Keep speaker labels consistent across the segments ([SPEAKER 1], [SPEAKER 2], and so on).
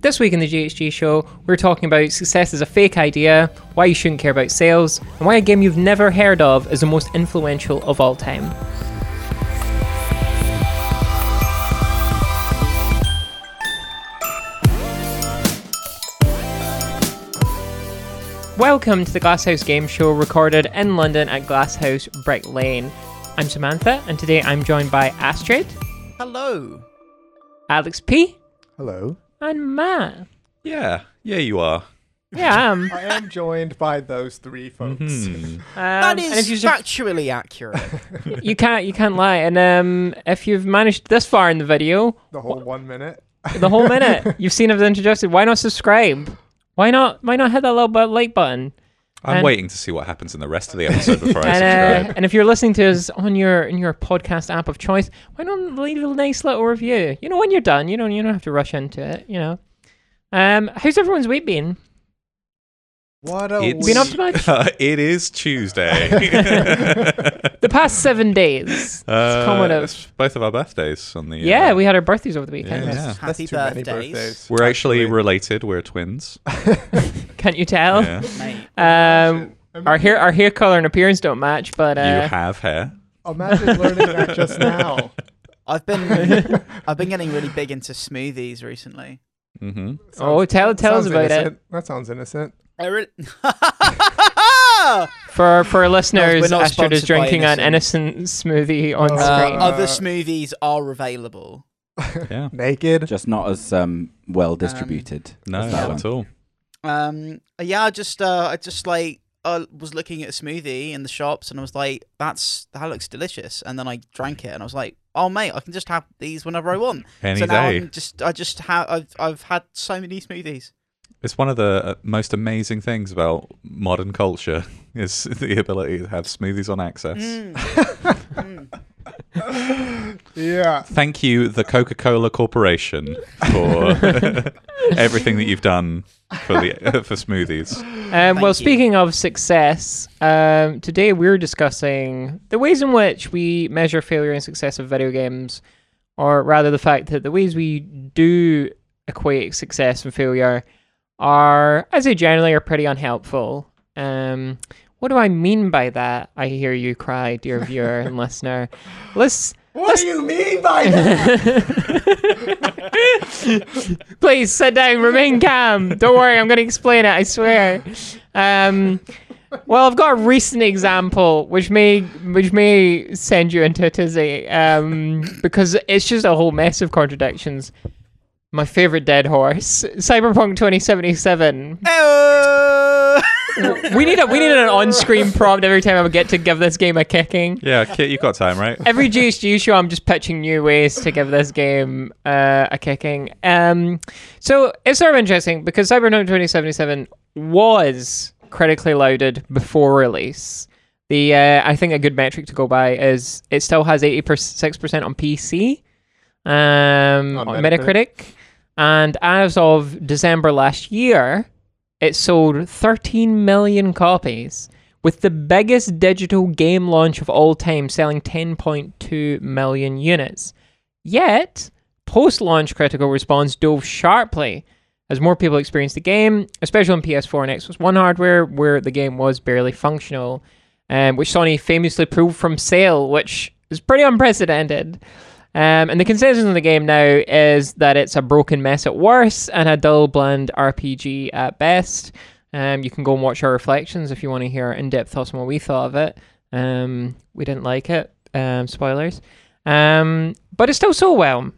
[SPEAKER 1] This week in the GHG show, we're talking about success as a fake idea, why you shouldn't care about sales, and why a game you've never heard of is the most influential of all time. Welcome to the Glasshouse Game Show, recorded in London at Glasshouse Brick Lane. I'm Samantha, and today I'm joined by Astrid,
[SPEAKER 2] Hello.
[SPEAKER 1] Alex P,
[SPEAKER 3] Hello.
[SPEAKER 1] And Matt.
[SPEAKER 4] Yeah, yeah, you are.
[SPEAKER 1] Yeah, I am.
[SPEAKER 3] I am joined by those three folks.
[SPEAKER 4] Hmm.
[SPEAKER 1] Um,
[SPEAKER 2] That
[SPEAKER 1] and
[SPEAKER 2] is
[SPEAKER 1] if you, sur-
[SPEAKER 2] factually accurate.
[SPEAKER 1] you can't you can't lie. And um, if you've managed this far in the video,
[SPEAKER 3] The whole one minute.
[SPEAKER 1] the whole minute, you've seen I've introduced. Why not subscribe? Why not? Why not hit that little bit like button?
[SPEAKER 4] I'm
[SPEAKER 1] And-
[SPEAKER 4] waiting to see what happens in the rest of the episode before I
[SPEAKER 1] uh,
[SPEAKER 4] subscribe.
[SPEAKER 1] and if you're listening to us on your in your podcast app of choice, why not leave a nice little review? You know, when you're done, you don't you don't have to rush into it. You know. Um, how's everyone's week been?
[SPEAKER 3] What a
[SPEAKER 4] It's-
[SPEAKER 1] Been up
[SPEAKER 3] week.
[SPEAKER 1] to much?
[SPEAKER 4] it is Tuesday.
[SPEAKER 1] The past seven days.
[SPEAKER 4] Uh,
[SPEAKER 1] coming up.
[SPEAKER 4] it's both of our birthdays on the.
[SPEAKER 1] Yeah,
[SPEAKER 4] uh,
[SPEAKER 1] we had our birthdays over the weekend.
[SPEAKER 4] Yeah.
[SPEAKER 3] That's
[SPEAKER 2] Happy
[SPEAKER 3] too many
[SPEAKER 2] birthdays.
[SPEAKER 3] birthdays.
[SPEAKER 4] We're actually related. We're twins.
[SPEAKER 1] Can't you tell?
[SPEAKER 4] Yeah.
[SPEAKER 2] Mate.
[SPEAKER 1] Um, our hair our hair color and appearance don't match, but uh,
[SPEAKER 4] you have hair.
[SPEAKER 3] Imagine learning that just now.
[SPEAKER 2] I've been I've been getting really big into smoothies recently.
[SPEAKER 4] hmm
[SPEAKER 1] Oh, tell- tell us
[SPEAKER 3] sounds
[SPEAKER 1] about it.
[SPEAKER 3] That sounds innocent.
[SPEAKER 2] I really
[SPEAKER 1] for for our listeners,
[SPEAKER 2] we're not
[SPEAKER 1] Astrid is drinking an innocent smoothie on
[SPEAKER 3] Uh,
[SPEAKER 2] uh,
[SPEAKER 1] screen.
[SPEAKER 2] other smoothies are available.
[SPEAKER 4] Yeah.
[SPEAKER 3] Naked.
[SPEAKER 5] just not as um, well distributed.
[SPEAKER 4] No, not
[SPEAKER 5] one.
[SPEAKER 4] at all.
[SPEAKER 2] Um, yeah, I just uh, I just like I was looking at a smoothie in the shops and I was like, that's that looks delicious. And then I drank it and I was like, oh mate, I can just have these whenever I want.
[SPEAKER 4] Any
[SPEAKER 2] so now
[SPEAKER 4] day.
[SPEAKER 2] I'm just I just have I've I've had so many smoothies.
[SPEAKER 4] It's one of the uh, most amazing things about modern culture is the ability to have smoothies on access.
[SPEAKER 2] Mm. Mm.
[SPEAKER 3] Yeah.
[SPEAKER 4] Thank you, the Coca-Cola Corporation, for everything that you've done for the for smoothies.
[SPEAKER 1] Um, well,
[SPEAKER 2] you.
[SPEAKER 1] speaking of success, um, today we're discussing the ways in which we measure failure and success of video games, or rather, the fact that the ways we do equate success and failure are, I say, generally are pretty unhelpful. Um, what do I mean by that? I hear you cry, dear viewer and listener. Let's
[SPEAKER 3] What do you mean by that?
[SPEAKER 1] Please sit down, remain calm. Don't worry, I'm going to explain it. I swear. Um, well, I've got a recent example which may which may send you into a tizzy um, because it's just a whole mess of contradictions. My favorite dead horse, Cyberpunk 2077.
[SPEAKER 2] Hey-oh!
[SPEAKER 1] We need a we need an on-screen prompt every time I would get to give this game a kicking.
[SPEAKER 4] Yeah, Kit, you've got time, right?
[SPEAKER 1] Every GHG show, I'm just pitching new ways to give this game uh, a kicking. Um, so it's sort of interesting because Cyberpunk 2077 was critically lauded before release. The uh, I think a good metric to go by is it still has 86% on PC, um,
[SPEAKER 3] On
[SPEAKER 1] on
[SPEAKER 3] Metacritic.
[SPEAKER 1] Metacritic, and as of December last year, it sold 13 million copies with the biggest digital game launch of all time selling 10.2 million units. Yet, post launch critical response dove sharply as more people experienced the game, especially on PS4 and Xbox One hardware, where the game was barely functional, um, which Sony famously pulled from sale, which is pretty unprecedented. Um, and the consensus on the game now is that it's a broken mess at worst and a dull, bland RPG at best. Um, you can go and watch our reflections if you want to hear in-depth thoughts on what we thought of it. Um, we didn't like it. Um, spoilers. Um, but it still sold well.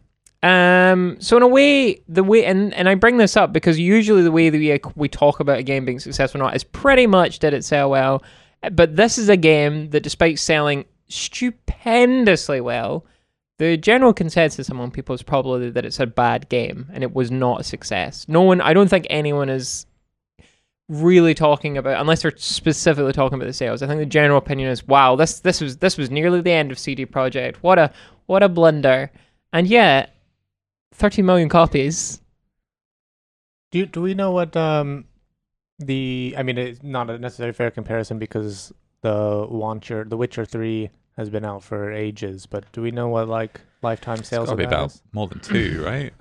[SPEAKER 1] Um, so in a way, the way, and, and I bring this up because usually the way that we, we talk about a game being successful or not is pretty much did it sell well. But this is a game that, despite selling stupendously well, the general consensus among people is probably that it's a bad game and it was not a success. No one, I don't think anyone is really talking about, unless they're specifically talking about the sales. I think the general opinion is, wow, this this was this was nearly the end of CD Projekt. What a what a blunder, and yet, 30 million copies.
[SPEAKER 6] Do do we know what um the I mean it's not a necessarily fair comparison because the launcher The Witcher 3 has been out for ages, but do we know what like lifetime
[SPEAKER 4] It's
[SPEAKER 6] sales
[SPEAKER 4] got to be about
[SPEAKER 6] is?
[SPEAKER 4] more than two, right?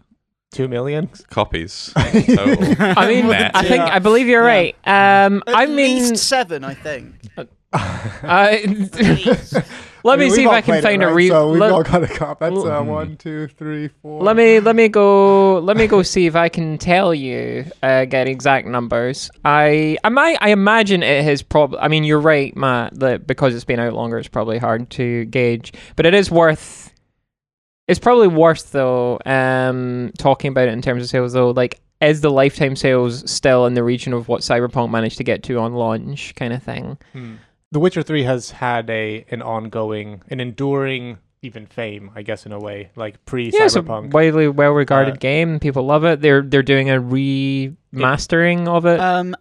[SPEAKER 6] two million.
[SPEAKER 4] Copies. Total.
[SPEAKER 1] I mean,
[SPEAKER 4] Nah.
[SPEAKER 1] I think
[SPEAKER 6] Yeah.
[SPEAKER 1] I believe you're
[SPEAKER 6] Yeah.
[SPEAKER 1] right. Um,
[SPEAKER 2] At
[SPEAKER 1] I mean,
[SPEAKER 2] least seven, I think.
[SPEAKER 1] I-
[SPEAKER 2] least.
[SPEAKER 1] Let me
[SPEAKER 3] mean,
[SPEAKER 1] see if I can
[SPEAKER 3] played it,
[SPEAKER 1] find a
[SPEAKER 3] right?
[SPEAKER 1] re.
[SPEAKER 3] So we've
[SPEAKER 1] let-
[SPEAKER 3] all got a cop. That's uh,
[SPEAKER 1] Mm.
[SPEAKER 3] one, two, three, four.
[SPEAKER 1] Let me let me go let me go see if I can tell you uh, get exact numbers. I I might I imagine it has probably. I mean, you're right, Matt. That because it's been out longer, it's probably hard to gauge. But it is worth. It's probably worth though. Um, talking about it in terms of sales though, like is the lifetime sales still in the region of what Cyberpunk managed to get to on launch, kind of thing.
[SPEAKER 6] Hmm. The Witcher Three has had a an ongoing, an enduring, even fame, I guess, in a way, like pre
[SPEAKER 1] Yeah, it's a widely well regarded
[SPEAKER 6] Uh,
[SPEAKER 1] game. People love it. They're they're doing a remastering of it.
[SPEAKER 2] Um,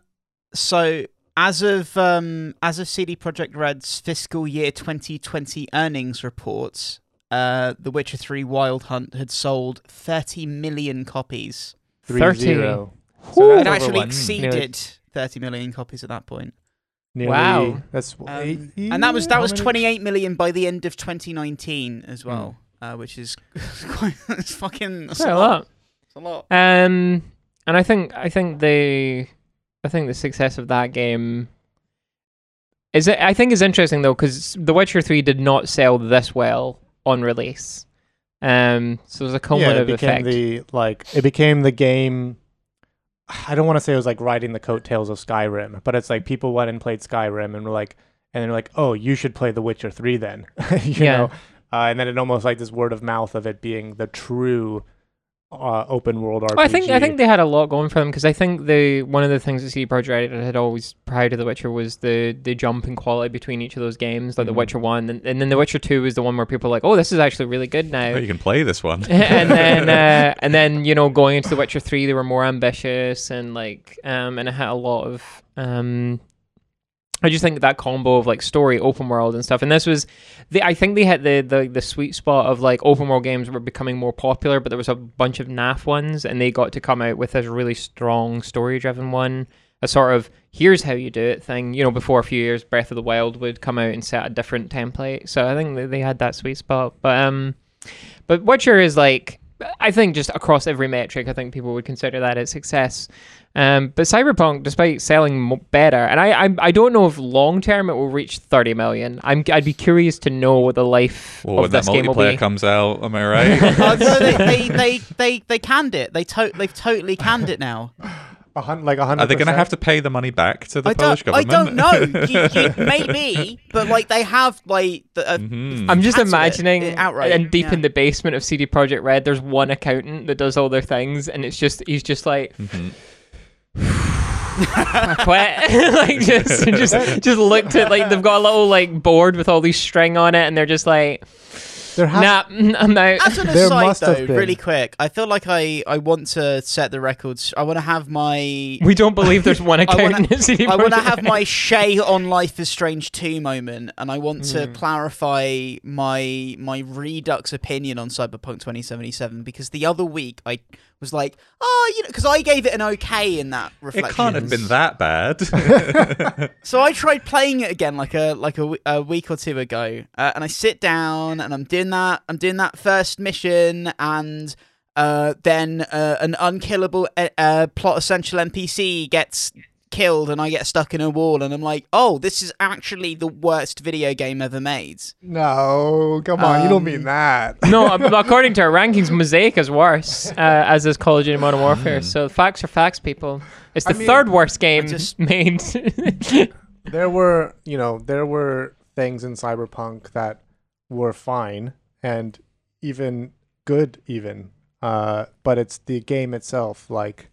[SPEAKER 2] so as of um, as of CD Projekt Red's fiscal year 2020 earnings reports, uh, The Witcher 3 Wild Hunt had sold 30 million copies.
[SPEAKER 6] Three
[SPEAKER 1] 30.
[SPEAKER 6] So
[SPEAKER 2] It actually
[SPEAKER 6] one-
[SPEAKER 2] exceeded 30 million copies at that point.
[SPEAKER 6] Nearly-
[SPEAKER 1] Wow.
[SPEAKER 6] That's
[SPEAKER 2] Um,
[SPEAKER 6] eight-
[SPEAKER 2] and that was that was 28 million by the end of 2019 as well, uh, which is quite it's fucking that's
[SPEAKER 1] Quite a lot.
[SPEAKER 2] It's a lot.
[SPEAKER 1] Um, and I think I think the I think the success of that game is it. I think is interesting though because The Witcher Three did not sell this well on release. Um, so there's a cumulative
[SPEAKER 6] yeah, it
[SPEAKER 1] cumulative
[SPEAKER 6] became
[SPEAKER 1] effect.
[SPEAKER 6] the like it became the game. I don't want to say it was like riding the coattails of Skyrim, but it's like people went and played Skyrim and were like, and they're like, oh, you should play The Witcher Three then, you
[SPEAKER 1] Yeah.
[SPEAKER 6] know, uh, and then it almost like this word of mouth of it being the true uh, open world RPG.
[SPEAKER 1] Well, I think I think they had a lot going for them because I think the one of the things that CD Projekt Red had always prior to The Witcher was the the jump in quality between each of those games, like The
[SPEAKER 6] Mhm.
[SPEAKER 1] Witcher One, and, and then The Witcher Two was the one where people were like, oh, this is actually really good now.
[SPEAKER 4] Oh, you can play this one.
[SPEAKER 1] and then uh, and then you know going into The Witcher Three, they were more ambitious and like um and it had a lot of um. I just think that combo of like story, open world, and stuff, and this was, the I think they hit the, the the sweet spot of like open world games were becoming more popular, but there was a bunch of naff ones, and they got to come out with this really strong story driven one, a sort of here's how you do it thing. You know, before a few years, Breath of the Wild would come out and set a different template. So I think they, they had that sweet spot, but um, but Witcher is like I think just across every metric, I think people would consider that a success. Um, but Cyberpunk, despite selling better, and I, I I don't know if long term it will reach 30 million. I'm I'd be curious to know what the life
[SPEAKER 4] Well, when
[SPEAKER 1] of
[SPEAKER 4] that
[SPEAKER 1] this game will
[SPEAKER 4] multiplayer
[SPEAKER 1] be.
[SPEAKER 4] comes out, am I right?
[SPEAKER 2] No, they, they, they, they, they canned it. They to- they've totally canned it now.
[SPEAKER 6] a hun- like a hundred.
[SPEAKER 4] Are they going to have to pay the money back to the
[SPEAKER 2] I
[SPEAKER 4] Polish
[SPEAKER 2] don't, I don't know. You, you, maybe, but like they have like the, uh,
[SPEAKER 4] Mhm.
[SPEAKER 1] I'm just
[SPEAKER 2] cancel it,
[SPEAKER 1] imagining,
[SPEAKER 2] uh, outright,
[SPEAKER 1] and deep
[SPEAKER 2] yeah.
[SPEAKER 1] in the basement of CD Projekt Red, there's one accountant that does all their things, and it's just he's just like,
[SPEAKER 4] Mhm.
[SPEAKER 1] I quit. like just just just looked at like they've got a little like board with all these string on it, and they're just like,
[SPEAKER 6] There has
[SPEAKER 1] nah, mm, I'm out.
[SPEAKER 2] As an
[SPEAKER 6] There
[SPEAKER 2] aside,
[SPEAKER 6] must
[SPEAKER 2] though, really quick, I feel like I, I want to set the records. I want to have my
[SPEAKER 1] We don't believe there's one
[SPEAKER 2] I wanna-
[SPEAKER 1] accountant at CD
[SPEAKER 2] I want to have my Shay on Life is Strange 2 moment, and I want to
[SPEAKER 6] Mm.
[SPEAKER 2] clarify my my redux opinion on Cyberpunk 2077 because the other week I was like, oh, you know, because I gave it an okay in that reflection.
[SPEAKER 4] It can't have been that bad.
[SPEAKER 2] So I tried playing it again like a like a, a week or two ago, uh, and I sit down and I'm doing that. I'm doing that first mission, and uh, then uh, an unkillable uh, uh, plot essential NPC gets killed, and I get stuck in a wall, and I'm like, oh, this is actually the worst video game ever made.
[SPEAKER 3] No, come on. you don't
[SPEAKER 2] Um,
[SPEAKER 3] mean that.
[SPEAKER 1] no, according to our rankings, Mosaic is worse, uh, as is Call of Duty Modern Warfare. So facts are facts, people. It's the
[SPEAKER 6] I mean,
[SPEAKER 1] third worst game
[SPEAKER 2] just-
[SPEAKER 1] made.
[SPEAKER 6] there were you know there were things in cyberpunk that were fine and even good even uh but it's the game itself like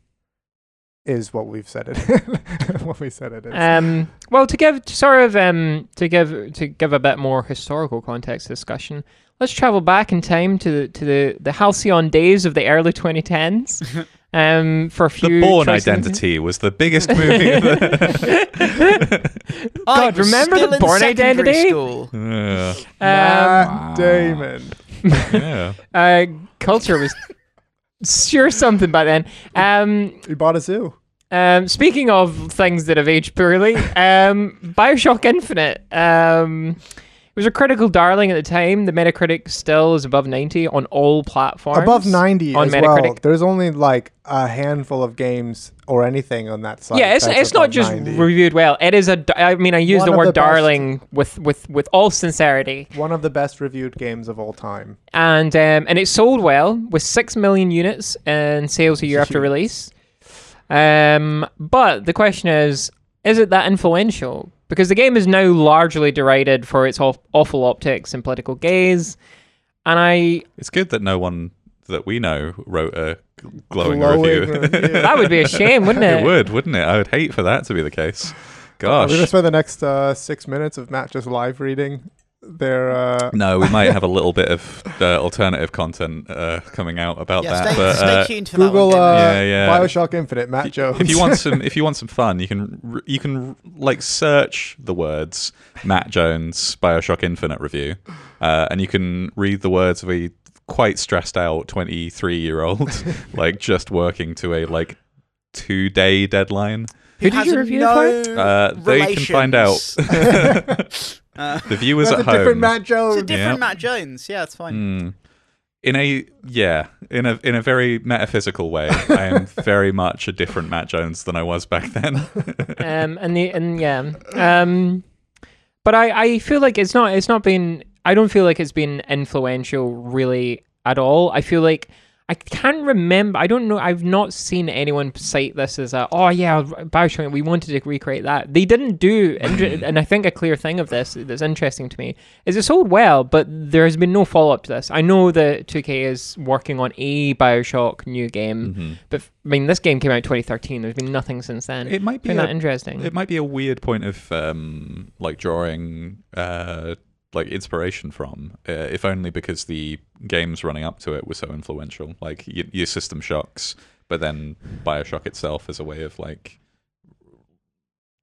[SPEAKER 6] is what we've said it what we said it is
[SPEAKER 1] um, well, to give to sort of um, to give to give a bit more historical context discussion, let's travel back in time to the to the the halcyon days of the early 2010s. Um, for a few
[SPEAKER 4] the Bourne
[SPEAKER 1] choices.
[SPEAKER 4] Identity was the biggest movie. of the-
[SPEAKER 2] I
[SPEAKER 1] God, remember the Bourne Identity?
[SPEAKER 2] School.
[SPEAKER 4] yeah.
[SPEAKER 1] Um,
[SPEAKER 3] Matt Damon.
[SPEAKER 4] yeah.
[SPEAKER 1] uh, culture was sure something by then. Um,
[SPEAKER 3] He bought a zoo.
[SPEAKER 1] Um, speaking of things that have aged poorly, um, Bioshock Infinite. Um, was a critical darling at the time. The Metacritic still is above 90 on all platforms.
[SPEAKER 6] Above 90
[SPEAKER 1] on
[SPEAKER 6] as well.
[SPEAKER 1] Metacritic.
[SPEAKER 6] There's only like a handful of games or anything on that site.
[SPEAKER 1] Yeah, it's it's not just
[SPEAKER 6] 90.
[SPEAKER 1] reviewed well. It is a. I mean, I use
[SPEAKER 6] One
[SPEAKER 1] the word
[SPEAKER 6] the best-
[SPEAKER 1] darling with with with all sincerity,
[SPEAKER 6] one of the best reviewed games of all time.
[SPEAKER 1] and um, and it sold well with six million units in sales a year after release. Um, but the question is, is it that influential? Because the game is now largely derided for its awful optics and political gaze, and I
[SPEAKER 4] It's good that no one that we know wrote a glowing,
[SPEAKER 6] Glowing
[SPEAKER 4] review.
[SPEAKER 6] review.
[SPEAKER 1] that would be a shame, wouldn't it?
[SPEAKER 4] it would, wouldn't it? I would hate for that to be the case. Gosh.
[SPEAKER 6] We're
[SPEAKER 4] Gosh.
[SPEAKER 6] gonna spend the next uh, six minutes of Matt just live reading their. Uh,
[SPEAKER 4] No, we might have a little bit of uh, alternative content uh, coming out about
[SPEAKER 2] Yeah,
[SPEAKER 4] that.
[SPEAKER 2] stay,
[SPEAKER 4] but
[SPEAKER 2] stay
[SPEAKER 4] uh,
[SPEAKER 2] tuned for
[SPEAKER 6] Google
[SPEAKER 2] that one.
[SPEAKER 6] uh,
[SPEAKER 4] Yeah, yeah.
[SPEAKER 6] Bioshock Infinite, Matt Jones.
[SPEAKER 4] if you want some, if you want some fun, you can you can like search the words Matt Jones Bioshock Infinite review, uh, and you can read the words of a quite stressed out twenty three year old, like just working to a like two day deadline.
[SPEAKER 1] Who did you review
[SPEAKER 2] no
[SPEAKER 1] it
[SPEAKER 4] Uh, they can find out.
[SPEAKER 2] Relations. uh,
[SPEAKER 4] The viewers
[SPEAKER 6] That's a
[SPEAKER 4] at home.
[SPEAKER 6] different Matt Jones.
[SPEAKER 2] it's
[SPEAKER 6] Jones.
[SPEAKER 2] a different
[SPEAKER 4] Yeah.
[SPEAKER 2] Matt Jones. Yeah, it's fine.
[SPEAKER 4] Mm. In a yeah, in a in a very metaphysical way, I am very much a different Matt Jones than I was back then.
[SPEAKER 1] um, and the and yeah, um, but I I feel like it's not it's not been I don't feel like it's been influential really at all. I feel like I can't remember. I don't know. I've not seen anyone cite this as a oh yeah, Bioshock. We wanted to recreate that. They didn't do, and, I think a clear thing of this that's interesting to me is it sold well, but there has been no follow up to this. I know that 2K is working on a Bioshock new game,
[SPEAKER 4] Mhm.
[SPEAKER 1] but I mean this game came out in 2013. There's been nothing since then.
[SPEAKER 4] It might be a,
[SPEAKER 1] that interesting.
[SPEAKER 4] it might be a weird point of um, like drawing uh, like inspiration from, uh, if only because the games running up to it were so influential. Like y- your System Shocks, but then Bioshock itself as a way of like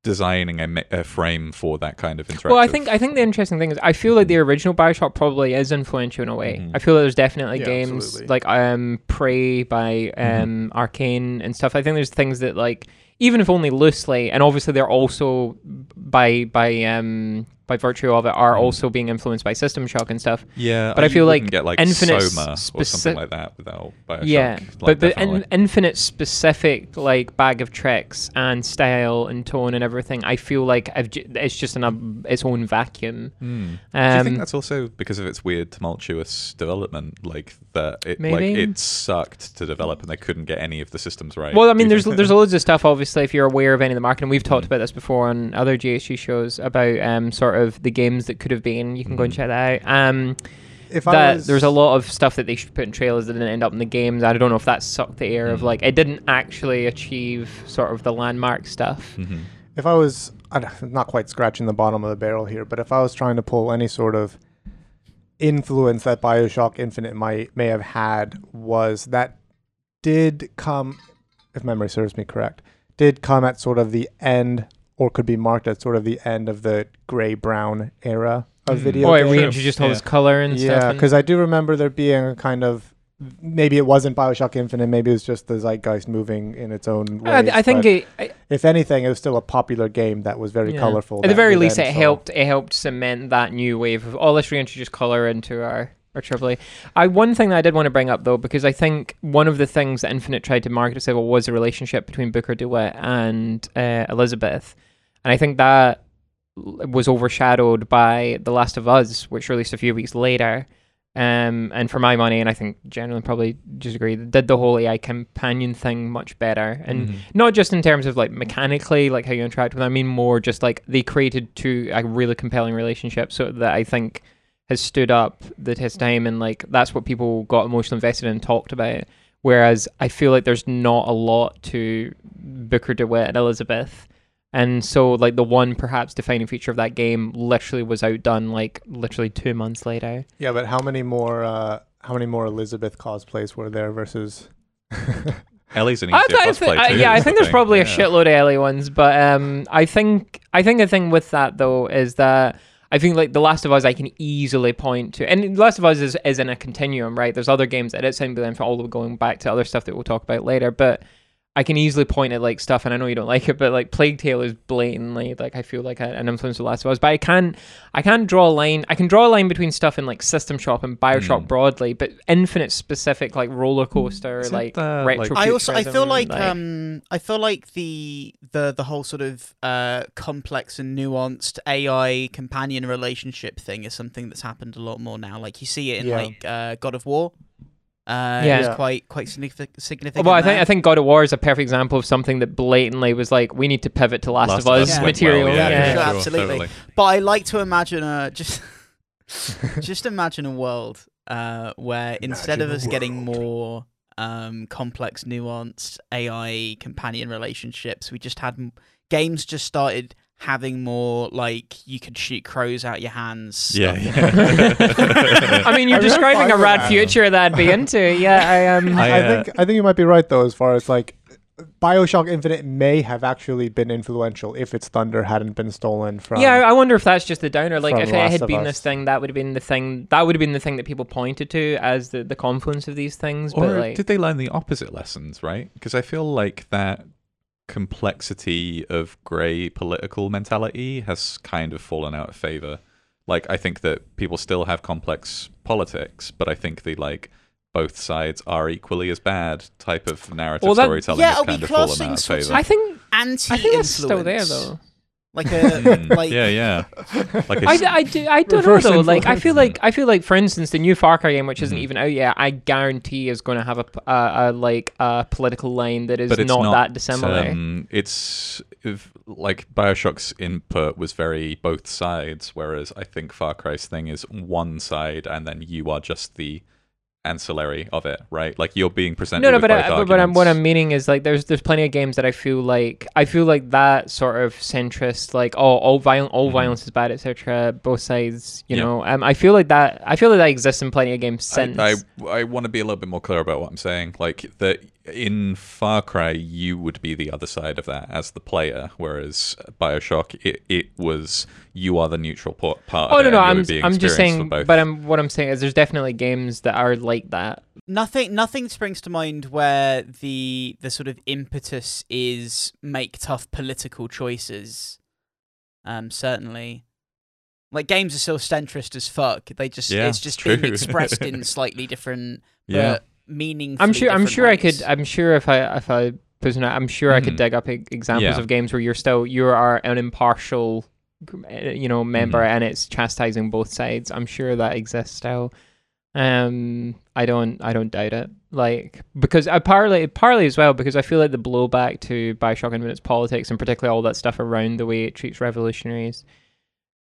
[SPEAKER 4] designing a, me- a frame for that kind of interaction.
[SPEAKER 1] Well, I think I think the interesting thing is I feel like the original Bioshock probably is influential in a way.
[SPEAKER 4] Mhm.
[SPEAKER 1] I feel like there's definitely
[SPEAKER 6] Yeah,
[SPEAKER 1] games
[SPEAKER 6] absolutely.
[SPEAKER 1] like um Prey by um Arkane and stuff. I think there's things that like even if only loosely, and obviously they're also by by um by virtue of it are
[SPEAKER 4] Mhm.
[SPEAKER 1] also being influenced by System Shock and stuff.
[SPEAKER 4] Yeah,
[SPEAKER 1] But I feel like
[SPEAKER 4] get like
[SPEAKER 1] Infinite
[SPEAKER 4] Soma or something like that without Bioshock.
[SPEAKER 1] yeah,
[SPEAKER 4] Like,
[SPEAKER 1] but in, infinite specific like bag of tricks and style and tone and everything. I feel like I've j- it's just in a, its own vacuum.
[SPEAKER 4] Hmm.
[SPEAKER 1] Um,
[SPEAKER 4] Do you think that's also because of its weird, tumultuous development, like that it like it sucked to develop and they couldn't get any of the systems right?
[SPEAKER 1] Well, I mean, there's there's loads of stuff. Obviously, if you're aware of any of the marketing, we've talked
[SPEAKER 4] Mm.
[SPEAKER 1] about this before on other GHG shows about um sort of the games that could have been. You can go and
[SPEAKER 4] Mhm.
[SPEAKER 1] check that out. Um,
[SPEAKER 6] If I
[SPEAKER 1] that
[SPEAKER 6] was,
[SPEAKER 1] there's a lot of stuff that they should put in trailers that didn't end up in the games. I don't know if that sucked the air of
[SPEAKER 4] Mm.
[SPEAKER 1] like it didn't actually achieve sort of the landmark stuff.
[SPEAKER 4] Mhm.
[SPEAKER 6] if I was I'm not quite scratching the bottom of the barrel here, but if I was trying to pull any sort of influence that Bioshock Infinite might may have had was that did come, if memory serves me correct, did come at sort of the end or could be marked at sort of the end of the gray brown era of
[SPEAKER 4] Mm.
[SPEAKER 6] video
[SPEAKER 1] Oh, it
[SPEAKER 6] games.
[SPEAKER 1] reintroduced all
[SPEAKER 4] Yeah.
[SPEAKER 1] this color and stuff.
[SPEAKER 6] Yeah, because I do remember there being a kind of maybe it wasn't Bioshock Infinite, maybe it was just the zeitgeist moving in its own way.
[SPEAKER 1] I, I think it, I-
[SPEAKER 6] if anything, it was still a popular game that was very
[SPEAKER 1] Yeah.
[SPEAKER 6] colorful.
[SPEAKER 1] At the very least,
[SPEAKER 6] then
[SPEAKER 1] it
[SPEAKER 6] saw.
[SPEAKER 1] helped. It helped cement that new wave of oh, let's reintroduce color into our our AAA. I one thing that I did want to bring up though, because I think one of the things that Infinite tried to market itself was a relationship between Booker DeWitt and uh, Elizabeth, and I think that was overshadowed by The Last of Us, which released a few weeks later. Um, and for my money, and I think generally probably disagree, did the whole AI companion thing much better, and
[SPEAKER 4] Mhm.
[SPEAKER 1] not just in terms of like mechanically like how you interact with them, i mean more just like they created two a really compelling relationship so that i think has stood up the test time and like that's what people got emotionally invested in and talked about whereas i feel like there's not a lot to booker dewitt and elizabeth and so like the one perhaps defining feature of that game literally was outdone like literally two months later
[SPEAKER 6] Yeah, but how many more? Uh, how many more Elizabeth cosplays were there versus?
[SPEAKER 4] Ellie's an
[SPEAKER 1] I,
[SPEAKER 4] easier
[SPEAKER 1] I
[SPEAKER 4] cosplay
[SPEAKER 1] thi- I- yeah, I think there's
[SPEAKER 4] thing.
[SPEAKER 1] probably a shitload of Ellie ones, but um, I think I think the thing with that though is that I think like The Last of Us, I can easily point to, and The Last of Us is, is in a continuum, right? There's other games that it's in, but then for all the going back to other stuff that we'll talk about later. But I can easily point at like stuff, and I know you don't like it, but like Plague Tale is blatantly like I feel like a, an influence of Last of Us. But I can I can draw a line. I can draw a line between stuff in like System Shock and Bioshock
[SPEAKER 4] Mm.
[SPEAKER 1] broadly, but Infinite specific like roller coaster,
[SPEAKER 4] Is it,
[SPEAKER 1] like
[SPEAKER 4] uh,
[SPEAKER 1] retro.
[SPEAKER 4] like-
[SPEAKER 2] I also I feel
[SPEAKER 1] futurism,
[SPEAKER 2] like um I feel like the the the whole sort of uh complex and nuanced AI companion relationship thing is something that's happened a lot more now. Like you see it in
[SPEAKER 6] Yeah.
[SPEAKER 2] like uh God of War. Uh,
[SPEAKER 1] Yeah.
[SPEAKER 2] it's
[SPEAKER 6] Yeah.
[SPEAKER 2] quite quite significant. significant
[SPEAKER 1] Well, I think
[SPEAKER 2] there.
[SPEAKER 1] I think God of War is a perfect example of something that blatantly was like we need to pivot to Last,
[SPEAKER 4] Last
[SPEAKER 1] of Us
[SPEAKER 2] Yeah.
[SPEAKER 1] material.
[SPEAKER 4] well,
[SPEAKER 2] Yeah,
[SPEAKER 1] yeah.
[SPEAKER 2] for sure,
[SPEAKER 4] sure,
[SPEAKER 2] absolutely.
[SPEAKER 4] totally.
[SPEAKER 2] But I like to imagine a just just imagine a world uh, where instead of us
[SPEAKER 3] a
[SPEAKER 2] getting more um, complex, nuanced AI companion relationships, we just had games just started having more like you could shoot crows out your hands.
[SPEAKER 4] Yeah,
[SPEAKER 2] stuff.
[SPEAKER 4] yeah.
[SPEAKER 1] I mean, you're
[SPEAKER 6] I
[SPEAKER 1] describing a rad
[SPEAKER 6] that.
[SPEAKER 1] future that I'd be into. Yeah, I um.
[SPEAKER 4] I,
[SPEAKER 6] I
[SPEAKER 4] uh,
[SPEAKER 6] think I think you might be right though, as far as like Bioshock Infinite may have actually been influential if its thunder hadn't been stolen from.
[SPEAKER 1] yeah, I wonder if that's just the downer. Like,
[SPEAKER 6] from
[SPEAKER 1] if it had been
[SPEAKER 6] Us.
[SPEAKER 1] this thing, that would have been the thing. That would have been the thing that people pointed to as the, the confluence of these things.
[SPEAKER 4] Or
[SPEAKER 1] but like,
[SPEAKER 4] did they learn the opposite lessons, right? Because I feel like that complexity of grey political mentality has kind of fallen out of favor. Like, I think that people still have complex politics, but I think the like both sides are equally as bad type of narrative
[SPEAKER 1] Well, that-
[SPEAKER 4] storytelling
[SPEAKER 2] yeah,
[SPEAKER 4] has kind of fallen out of favor.
[SPEAKER 1] I think
[SPEAKER 2] Anti
[SPEAKER 1] I think that's still there
[SPEAKER 2] influence.
[SPEAKER 1] though.
[SPEAKER 2] Like a
[SPEAKER 4] Mm,
[SPEAKER 2] like
[SPEAKER 4] yeah, yeah. Like a
[SPEAKER 1] I,
[SPEAKER 4] s-
[SPEAKER 1] I, do, I don't know though. Like I feel like I feel like for instance the new Far Cry game, which isn't
[SPEAKER 4] Mhm.
[SPEAKER 1] even out yet, I guarantee is going to have a a like a political line that is
[SPEAKER 4] but it's
[SPEAKER 1] not,
[SPEAKER 4] not,
[SPEAKER 1] that dissimilar.
[SPEAKER 4] Um, it's if, like Bioshock's input was very both sides, whereas I think Far Cry's thing is one side, and then you are just the ancillary of it, right? Like you're being presented.
[SPEAKER 1] no, no, but, I, but what I'm what I'm meaning is like there's there's plenty of games that I feel like I feel like that sort of centrist like oh all violent all
[SPEAKER 4] Mhm.
[SPEAKER 1] violence is bad etc. Both sides, you
[SPEAKER 4] Yeah.
[SPEAKER 1] know. Um, I feel like that I feel like that exists in plenty of games since.
[SPEAKER 4] I, I, I want to be a little bit more clear about what I'm saying. Like that in Far Cry, you would be the other side of that as the player, whereas Bioshock, it, it was you are the neutral po- part.
[SPEAKER 1] oh no no I'm I'm just saying but I'm what I'm saying is there's definitely games that are like that.
[SPEAKER 2] nothing nothing springs to mind where the the sort of impetus is make tough political choices um certainly like games are still centrist as fuck they just
[SPEAKER 4] Yeah,
[SPEAKER 2] it's just
[SPEAKER 4] true.
[SPEAKER 2] being expressed in slightly different
[SPEAKER 4] yeah.
[SPEAKER 2] but meaning
[SPEAKER 1] I'm sure. I'm sure I could. I'm sure if I if I was not, I'm sure I could
[SPEAKER 4] Mhm.
[SPEAKER 1] dig up e- examples
[SPEAKER 4] Yeah.
[SPEAKER 1] of games where you're still you are an impartial, uh, you know, member
[SPEAKER 4] Mhm.
[SPEAKER 1] and it's chastising both sides. I'm sure that exists still. Um, I don't. I don't doubt it. Like because I partly partly as well because I feel like the blowback to Bioshock Infinite's politics and particularly all that stuff around the way it treats revolutionaries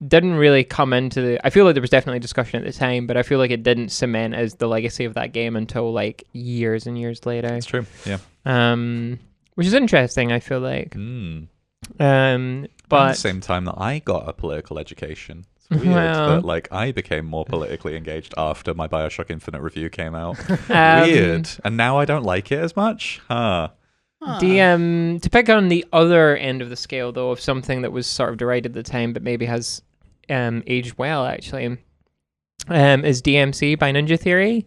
[SPEAKER 1] didn't really come into the I feel like there was definitely discussion at the time, but I feel like it didn't cement as the legacy of that game until like years and years later.
[SPEAKER 4] It's true. Yeah.
[SPEAKER 1] Um which is interesting, I feel like.
[SPEAKER 4] Mm.
[SPEAKER 1] Um but
[SPEAKER 4] At the same time that I got a political education. It's weird
[SPEAKER 1] Well-
[SPEAKER 4] that like I became more politically engaged after my Bioshock Infinite review came out.
[SPEAKER 1] um,
[SPEAKER 4] weird. And now I don't like it as much. Huh.
[SPEAKER 2] Huh.
[SPEAKER 1] The um to pick on the other end of the scale though of something that was sort of derided at the time but maybe has um aged well actually um is DMC by Ninja Theory.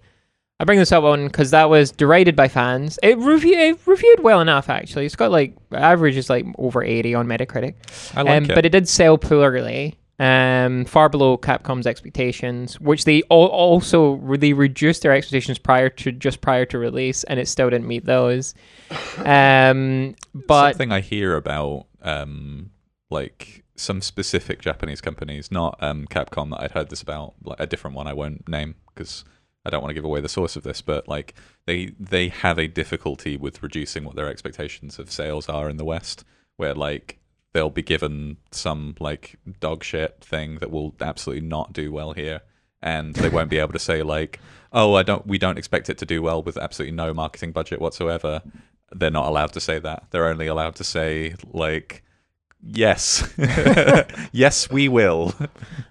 [SPEAKER 1] I bring this up on because that was derided by fans. It, review, it reviewed well enough actually. It's got like average is like over eighty on Metacritic.
[SPEAKER 4] I like
[SPEAKER 1] um,
[SPEAKER 4] it.
[SPEAKER 1] But it did sell poorly, um, far below Capcom's expectations, which they al- also really reduced their expectations prior to just prior to release, and it still didn't meet those. Um, but
[SPEAKER 4] something I hear about um like some specific Japanese companies, not um Capcom that I'd heard this about, like a different one I won't name because I don't want to give away the source of this, but like they they have a difficulty with reducing what their expectations of sales are in the West, where like they'll be given some like dog shit thing that will absolutely not do well here. And they won't be able to say like, "Oh, I don't. We don't expect it to do well with absolutely no marketing budget whatsoever." they're not allowed to say that. They're only allowed to say like, "Yes, yes, we will."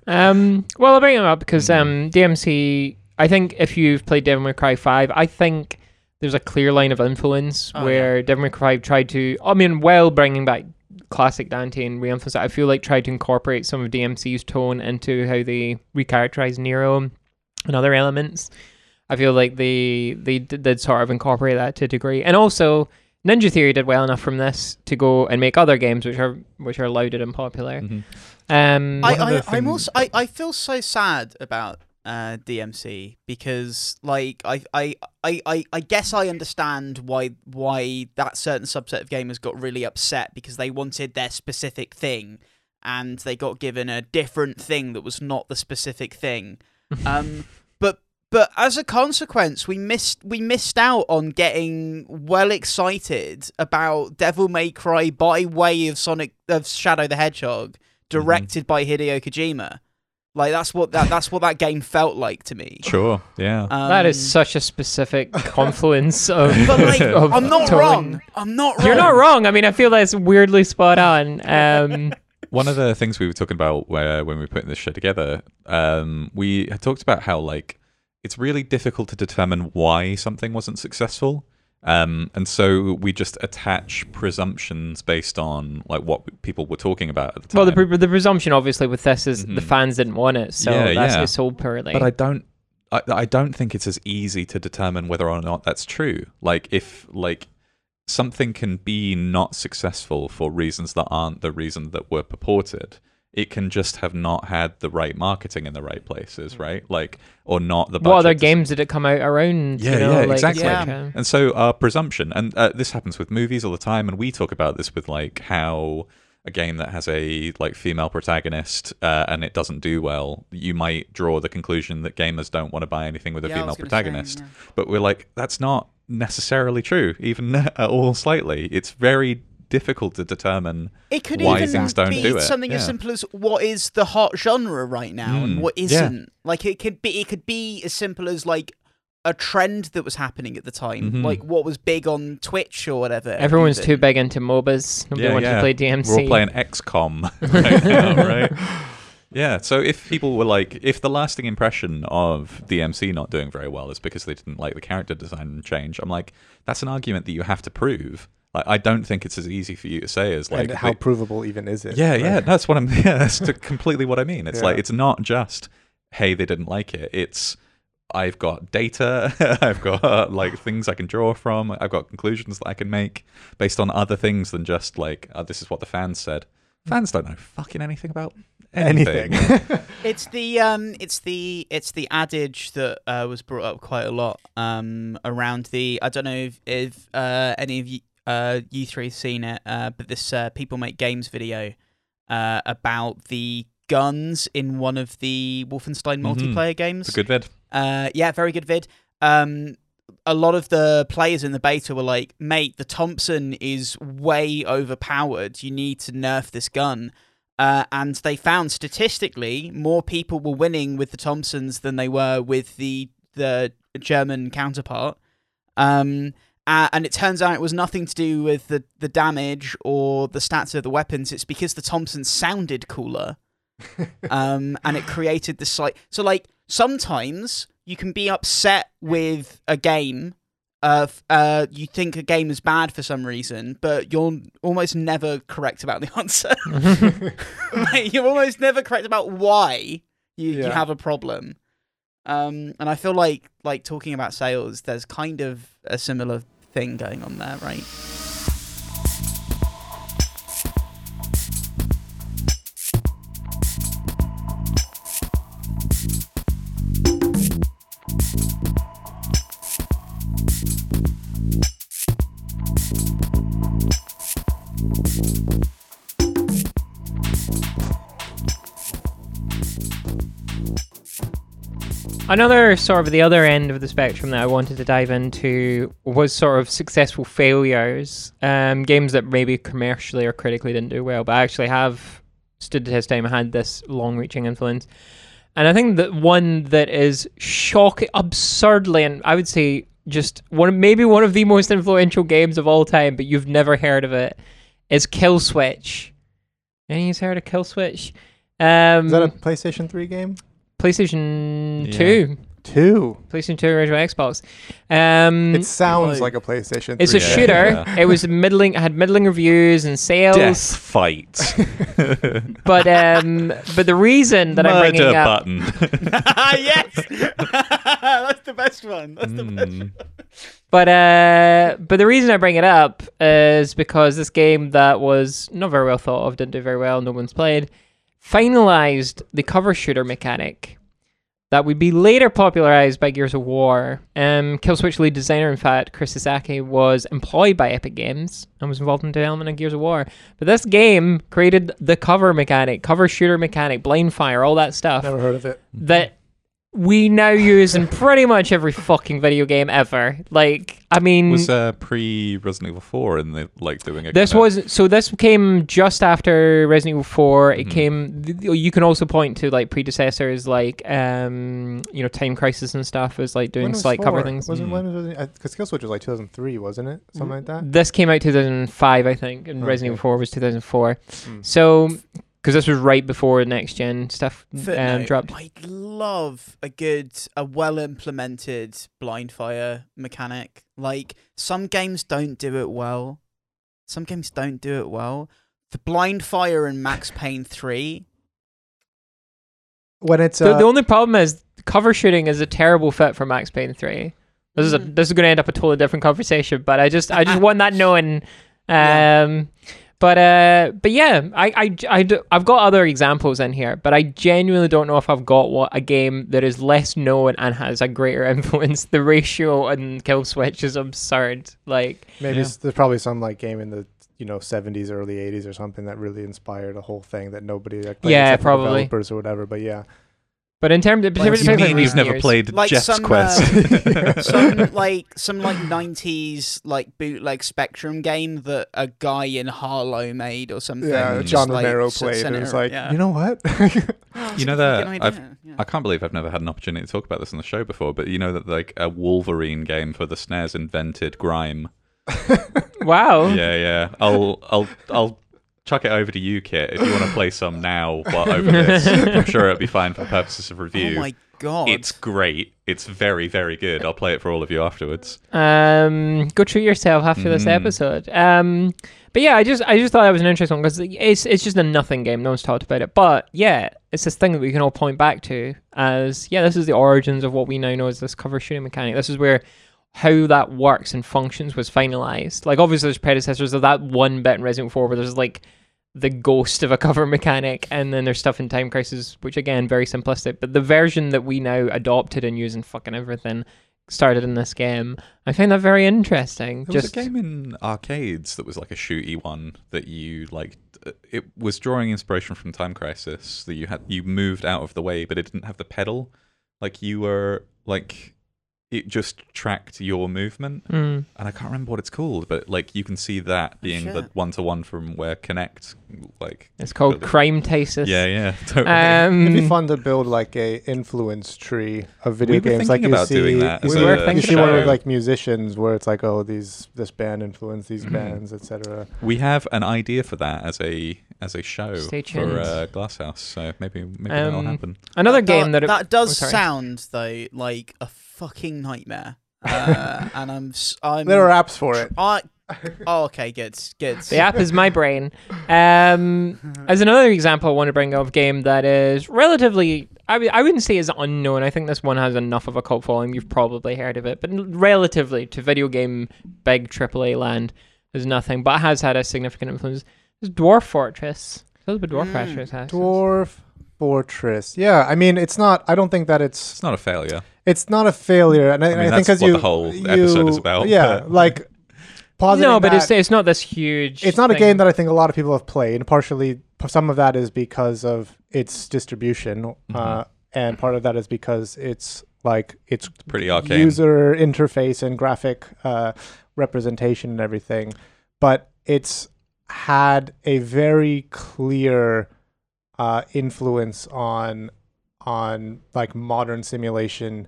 [SPEAKER 1] Um, well, I'll bring them up because um, DMC. I think if you've played Devil May Cry Five, I think there's a clear line of influence
[SPEAKER 2] Oh,
[SPEAKER 1] where Devil May Cry tried to. I mean, while bringing back classic Dante and re-emphasize, I feel like tried to incorporate some of DMC's tone into how they recharacterize Nero and other elements. I feel like they they did, did sort of incorporate that to a degree, and also Ninja Theory did well enough from this to go and make other games which are which are lauded and popular.
[SPEAKER 4] Mhm.
[SPEAKER 1] Um,
[SPEAKER 2] I, I,
[SPEAKER 6] the
[SPEAKER 2] I'm also I, I feel so sad about uh, DMC because like I, I I I guess I understand why why that certain subset of gamers got really upset because they wanted their specific thing and they got given a different thing that was not the specific thing. Um, but but as a consequence, we missed we missed out on getting well excited about Devil May Cry by way of Sonic of Shadow the Hedgehog, directed by Hideo Kojima. Like that's what that that's what that game felt like to me.
[SPEAKER 4] Sure. Yeah.
[SPEAKER 2] Um,
[SPEAKER 1] that is such a specific confluence of.
[SPEAKER 2] But like,
[SPEAKER 1] of
[SPEAKER 2] I'm not
[SPEAKER 1] tone.
[SPEAKER 2] wrong. I'm not wrong.
[SPEAKER 1] You're not wrong. I mean, I feel that's weirdly spot on. Um,
[SPEAKER 4] One of the things we were talking about where when we were putting this show together, um, we had talked about how like it's really difficult to determine why something wasn't successful. Um, and so we just attach presumptions based on like what people were talking about at the time.
[SPEAKER 1] well, the pre- the presumption obviously with this is the
[SPEAKER 4] Mhm.
[SPEAKER 1] fans didn't want it, so
[SPEAKER 4] Yeah,
[SPEAKER 1] that's
[SPEAKER 4] yeah.
[SPEAKER 1] it sold poorly.
[SPEAKER 4] but I don't. I, I don't think it's as easy to determine whether or not that's true. Like if like something can be not successful for reasons that aren't the reason that were purported. It can just have not had the right marketing in the right places, right? Like, or not the.
[SPEAKER 1] what other games did it come out around?
[SPEAKER 4] Yeah,
[SPEAKER 1] you know,
[SPEAKER 4] yeah,
[SPEAKER 1] like,
[SPEAKER 4] exactly.
[SPEAKER 2] Yeah.
[SPEAKER 1] uh,
[SPEAKER 4] And so our presumption, and uh, this happens with movies all the time, and we talk about this with like how a game that has a like female protagonist uh, and it doesn't do well, you might draw the conclusion that gamers don't want to buy anything with a
[SPEAKER 2] Yeah,
[SPEAKER 4] female
[SPEAKER 2] was gonna say,
[SPEAKER 4] protagonist.
[SPEAKER 2] yeah.
[SPEAKER 4] But we're like, that's not necessarily true, even at all slightly. It's very difficult to determine.
[SPEAKER 2] It could
[SPEAKER 4] why
[SPEAKER 2] even
[SPEAKER 4] things don't
[SPEAKER 2] be
[SPEAKER 4] do it,
[SPEAKER 2] something as simple as what is the hot genre right now and
[SPEAKER 4] Mm,
[SPEAKER 2] what
[SPEAKER 4] yeah.
[SPEAKER 2] isn't. Like it could be, it could be as simple as like a trend that was happening at the time,
[SPEAKER 4] Mhm.
[SPEAKER 2] like what was big on Twitch or whatever.
[SPEAKER 1] everyone's
[SPEAKER 2] even.
[SPEAKER 1] too big into MOBAs. Nobody
[SPEAKER 4] Yeah,
[SPEAKER 1] wants
[SPEAKER 4] yeah.
[SPEAKER 1] to play DMC.
[SPEAKER 4] We're all playing XCOM right now, right? Yeah, so if people were like, if the lasting impression of DMC not doing very well is because they didn't like the character design change, I'm like, that's an argument that you have to prove. Like, I don't think it's as easy for you to say as like,
[SPEAKER 6] and how
[SPEAKER 4] the-
[SPEAKER 6] provable even is it?
[SPEAKER 4] yeah,
[SPEAKER 6] right?
[SPEAKER 4] yeah, that's what I'm. Yeah, that's to completely what I mean. It's like it's not just hey they didn't like it. It's I've got data, I've got like things I can draw from, I've got conclusions that I can make based on other things than just like oh, this is what the fans said. Fans don't know fucking anything about anything.
[SPEAKER 6] Anything.
[SPEAKER 2] It's the um, it's the it's the adage that uh, was brought up quite a lot um around the. I don't know if, if uh any of you uh you three have seen it, uh, but this uh, people make games video uh about the guns in one of the Wolfenstein
[SPEAKER 4] Mhm.
[SPEAKER 2] multiplayer games.
[SPEAKER 4] it's a good vid.
[SPEAKER 2] Uh, yeah, very good vid. Um, a lot of the players in the beta were like, "Mate, the Thompson is way overpowered. You need to nerf this gun." Uh, and they found statistically more people were winning with the Thompsons than they were with the the German counterpart. Um, uh, and it turns out it was nothing to do with the, the damage or the stats of the weapons. It's because the Thompson sounded cooler um, and it created this like so like sometimes you can be upset with a game uh, f- uh, you think a game is bad for some reason, but you're almost never correct about the answer. Like, you're almost never correct about why you, you have a problem. Um, and I feel like like talking about sales, there's kind of a similar thing going on there, right?
[SPEAKER 1] Another sort of the other end of the spectrum that I wanted to dive into was sort of successful failures, um, games that maybe commercially or critically didn't do well, but actually have stood the test of time and had this long-reaching influence. And I think that one that is shocking, absurdly, and I would say just one, maybe one of the most influential games of all time, but you've never heard of it, is Kill Switch. Any of you heard of Kill Switch? Um,
[SPEAKER 6] Is that a PlayStation 3 game?
[SPEAKER 1] PlayStation
[SPEAKER 4] Yeah.
[SPEAKER 1] 2.
[SPEAKER 6] Two.
[SPEAKER 1] PlayStation 2 original Xbox. Um,
[SPEAKER 6] It sounds
[SPEAKER 2] like-
[SPEAKER 6] like a PlayStation 3.
[SPEAKER 1] it's a
[SPEAKER 4] Yeah.
[SPEAKER 1] shooter.
[SPEAKER 4] Yeah.
[SPEAKER 1] it was middling, had middling reviews and sales.
[SPEAKER 4] Death fight.
[SPEAKER 1] But um, but the reason that I'm
[SPEAKER 4] Murder
[SPEAKER 1] bringing up,
[SPEAKER 4] button.
[SPEAKER 2] yes, that's the best one. That's the best.
[SPEAKER 4] Mm.
[SPEAKER 1] But uh, but the reason I bring it up is because this game that was not very well thought of, didn't do very well, no one's played, finalized the cover shooter mechanic that would be later popularized by Gears of War. Um, Killswitch lead designer, in fact, Chris Esaki, was employed by Epic Games and was involved in development of Gears of War. But this game created the cover mechanic, cover shooter mechanic, blind fire, all that stuff
[SPEAKER 6] Never heard of it.
[SPEAKER 1] that we now use in pretty much every fucking video game ever. Like, I mean,
[SPEAKER 4] Was uh, pre Resident Evil 4 in the like doing it.
[SPEAKER 1] this
[SPEAKER 4] kind of-
[SPEAKER 1] was so. This came just after Resident Evil 4 It
[SPEAKER 4] Mhm.
[SPEAKER 1] came. You can also point to like predecessors, like um, you know, Time Crisis and stuff, as like doing
[SPEAKER 6] was
[SPEAKER 1] slight cover things.
[SPEAKER 6] Wasn't
[SPEAKER 4] Mm.
[SPEAKER 6] when was it? Because Killswitch was like 2003, wasn't it? Something like that.
[SPEAKER 1] This came out 2005, I think, and Resident Evil 4 was 2004.
[SPEAKER 6] Mm.
[SPEAKER 1] So, because this was right before next gen stuff um,
[SPEAKER 2] Footnote,
[SPEAKER 1] dropped.
[SPEAKER 2] I love a good, a well implemented blind fire mechanic. Like some games don't do it well. Some games don't do it well. The blind fire in Max Payne three.
[SPEAKER 6] When it's
[SPEAKER 1] The,
[SPEAKER 6] uh,
[SPEAKER 1] the only problem is cover shooting is a terrible fit for Max Payne 3. This is a
[SPEAKER 2] Mm.
[SPEAKER 1] this is going to end up a totally different conversation, but I just I just want that knowing. Um,
[SPEAKER 2] Yeah.
[SPEAKER 1] But uh, but yeah, I I I do, I've got other examples in here, but I genuinely don't know if I've got what a game that is less known and has a greater influence. The ratio in Kill Switch is absurd. Like
[SPEAKER 6] maybe
[SPEAKER 4] Yeah.
[SPEAKER 6] there's probably some like game in the you know 70s, early 80s or something that really inspired a whole thing that nobody like,
[SPEAKER 1] Yeah, probably.
[SPEAKER 6] developers or whatever. But yeah,
[SPEAKER 1] But in terms of,
[SPEAKER 2] Like,
[SPEAKER 1] particularly
[SPEAKER 2] you mean
[SPEAKER 4] you've never
[SPEAKER 1] years-
[SPEAKER 4] played
[SPEAKER 2] Like
[SPEAKER 4] Jeff's
[SPEAKER 2] some,
[SPEAKER 4] Quest.
[SPEAKER 2] uh, some like some like nineties like bootleg Spectrum game that a guy in Harlow made or something.
[SPEAKER 6] yeah, John
[SPEAKER 2] like,
[SPEAKER 6] Romero
[SPEAKER 2] s-
[SPEAKER 6] played.
[SPEAKER 2] sent
[SPEAKER 6] It
[SPEAKER 2] it
[SPEAKER 6] was like,
[SPEAKER 2] yeah.
[SPEAKER 6] you know what?
[SPEAKER 2] Oh,
[SPEAKER 4] You know that I've-
[SPEAKER 2] yeah.
[SPEAKER 4] I can't believe I've never had an opportunity to talk about this on the show before, but you know that like a Wolverine game for the SNES invented grime.
[SPEAKER 1] wow.
[SPEAKER 4] Yeah, yeah. I'll I'll I'll chuck it over to you, Kit, if you want to play some now while over this. I'm sure it'll be fine for purposes of review.
[SPEAKER 2] Oh my god!
[SPEAKER 4] it's great. It's very, very good. I'll play it for all of you afterwards.
[SPEAKER 1] Um, go treat yourself after this
[SPEAKER 4] Mhm.
[SPEAKER 1] episode. Um, but yeah, I just I just thought that was an interesting one because it's it's just a nothing game. No one's talked about it, but yeah, it's this thing that we can all point back to as yeah, this is the origins of what we now know as this cover shooting mechanic. This is where how that works and functions was finalized. Like obviously, there's predecessors of that one bit in Resident Evil 4 where there's like the ghost of a cover mechanic, and then there's stuff in Time Crisis, which again very simplistic. But the version that we now adopted and use in fucking everything started in this game. I find that very interesting.
[SPEAKER 4] There
[SPEAKER 1] Just
[SPEAKER 4] was a game in arcades that was like a shooty one that you like. uh, It was drawing inspiration from Time Crisis. That you had you moved out of the way, but it didn't have the pedal. Like you were like it just tracked your movement,
[SPEAKER 1] Mm.
[SPEAKER 4] and I can't remember what it's called, but like you can see that being the one to one from where Kinect, like
[SPEAKER 1] It's called
[SPEAKER 4] Totally.
[SPEAKER 1] Crime Tasis.
[SPEAKER 4] yeah, yeah, totally.
[SPEAKER 1] Um,
[SPEAKER 6] It'd be fun to build like a influence tree of video
[SPEAKER 4] We were
[SPEAKER 6] games. Like
[SPEAKER 4] thinking
[SPEAKER 6] you
[SPEAKER 4] about
[SPEAKER 6] see,
[SPEAKER 4] doing that
[SPEAKER 6] you
[SPEAKER 1] as
[SPEAKER 6] see-
[SPEAKER 1] a-
[SPEAKER 6] you
[SPEAKER 1] We
[SPEAKER 6] see
[SPEAKER 1] were
[SPEAKER 6] one
[SPEAKER 1] thinking
[SPEAKER 6] with
[SPEAKER 1] about
[SPEAKER 6] like musicians where it's like, oh, these this band influenced these
[SPEAKER 4] Mhm.
[SPEAKER 6] bands, etc.
[SPEAKER 4] we have an idea for that as a as a show
[SPEAKER 1] Stay tuned.
[SPEAKER 4] for uh, Glasshouse. So maybe maybe that'll
[SPEAKER 1] Um,
[SPEAKER 4] happen.
[SPEAKER 1] Another
[SPEAKER 2] That
[SPEAKER 1] game
[SPEAKER 2] do-
[SPEAKER 1] that, it,
[SPEAKER 2] that does
[SPEAKER 1] oh,
[SPEAKER 2] sound though like a fucking nightmare. Uh, and I'm s- I'm
[SPEAKER 6] There are apps for it.
[SPEAKER 2] I oh okay good good.
[SPEAKER 1] the app is my brain. Um, as another example, I want to bring up a game that is relatively. I, w- I wouldn't say is unknown. I think this one has enough of a cult following. You've probably heard of it, but relatively to video game big AAA land is nothing. But it has had a significant influence. It's Dwarf Fortress. That was a Dwarf
[SPEAKER 2] Mm.
[SPEAKER 1] Fortress. has.
[SPEAKER 6] Dwarf Fortress. Yeah, I mean, it's not. I don't think that it's
[SPEAKER 4] It's not a failure.
[SPEAKER 6] it's not a failure, and I,
[SPEAKER 4] I mean,
[SPEAKER 6] I think
[SPEAKER 4] that's
[SPEAKER 6] because
[SPEAKER 4] what
[SPEAKER 6] you
[SPEAKER 4] the whole episode is about,
[SPEAKER 6] Yeah,
[SPEAKER 4] but-
[SPEAKER 6] like positive.
[SPEAKER 1] No, but it's it's not this huge.
[SPEAKER 6] it's not a game that I think a lot of people have played. and Partially, some of that is because of its distribution,
[SPEAKER 4] Mm-hmm.
[SPEAKER 6] uh, and part of that is because it's like it's
[SPEAKER 4] Pretty arcane.
[SPEAKER 6] user interface and graphic uh, representation and everything. But it's had a very clear uh, influence on on like modern simulation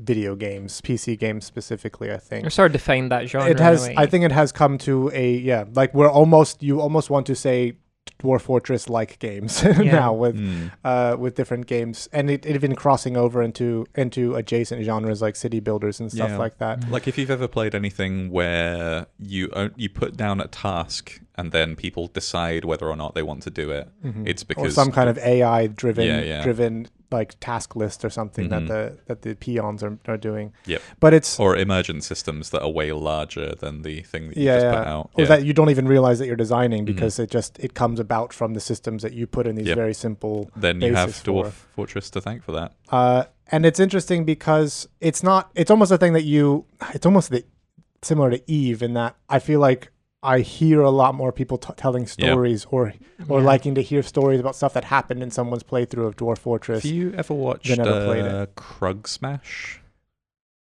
[SPEAKER 6] video games, PC games specifically. I think
[SPEAKER 1] Or sort of defined that genre.
[SPEAKER 6] it has
[SPEAKER 1] in a way.
[SPEAKER 6] i think it has come to a yeah like we're almost you almost want to say dwarf fortress like games now with
[SPEAKER 4] Mm.
[SPEAKER 6] uh with different games and it, it even crossing over into into adjacent genres like city builders and stuff
[SPEAKER 4] Yeah.
[SPEAKER 6] like that
[SPEAKER 4] Like if you've ever played anything where you you put down a task and then people decide whether or not they want to do it,
[SPEAKER 6] Mhm.
[SPEAKER 4] it's
[SPEAKER 6] or
[SPEAKER 4] because
[SPEAKER 6] some kind of ai driven
[SPEAKER 4] Yeah, yeah.
[SPEAKER 6] driven like task list or something that
[SPEAKER 4] Mhm.
[SPEAKER 6] the that the peons are, are doing.
[SPEAKER 4] Yep.
[SPEAKER 6] But it's
[SPEAKER 4] or emergent systems that are way larger than the thing that you
[SPEAKER 6] yeah,
[SPEAKER 4] just
[SPEAKER 6] yeah.
[SPEAKER 4] put out.
[SPEAKER 6] or
[SPEAKER 4] yeah.
[SPEAKER 6] that you don't even realize that you're designing
[SPEAKER 4] Mhm.
[SPEAKER 6] because it just it comes about from the systems that you put in these
[SPEAKER 4] Yep.
[SPEAKER 6] very simple
[SPEAKER 4] then you have Dwarf
[SPEAKER 6] for-
[SPEAKER 4] Fortress to thank for that.
[SPEAKER 6] uh, and it's interesting because it's not it's almost a thing that you it's almost the similar to eve in that i feel like i hear a lot more people t- telling
[SPEAKER 4] Yeah.
[SPEAKER 6] stories or or
[SPEAKER 1] Yeah.
[SPEAKER 6] liking to hear stories about stuff that happened in someone's playthrough of dwarf fortress
[SPEAKER 4] Have you ever watched
[SPEAKER 6] They never played
[SPEAKER 4] uh, Kruggsmash?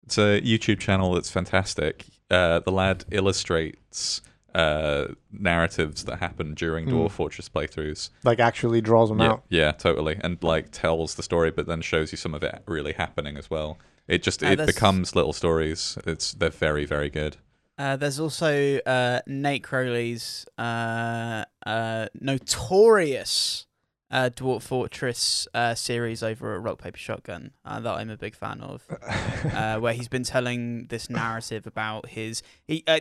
[SPEAKER 4] It's a YouTube channel that's fantastic. Uh, the lad illustrates uh, narratives that happen during
[SPEAKER 6] Mm.
[SPEAKER 4] Dwarf Fortress playthroughs.
[SPEAKER 6] like actually draws them
[SPEAKER 4] Yeah,
[SPEAKER 6] out
[SPEAKER 4] yeah, totally, and like tells the story, but then shows you some of it really happening as well. It just
[SPEAKER 2] Uh,
[SPEAKER 4] it becomes little stories. It's they're very very good.
[SPEAKER 2] Uh, there's also uh, Nate Crowley's uh, uh, notorious uh, Dwarf Fortress uh, series over at Rock Paper Shotgun uh, that I'm a big fan of, uh, where he's been telling this narrative about his. He, uh,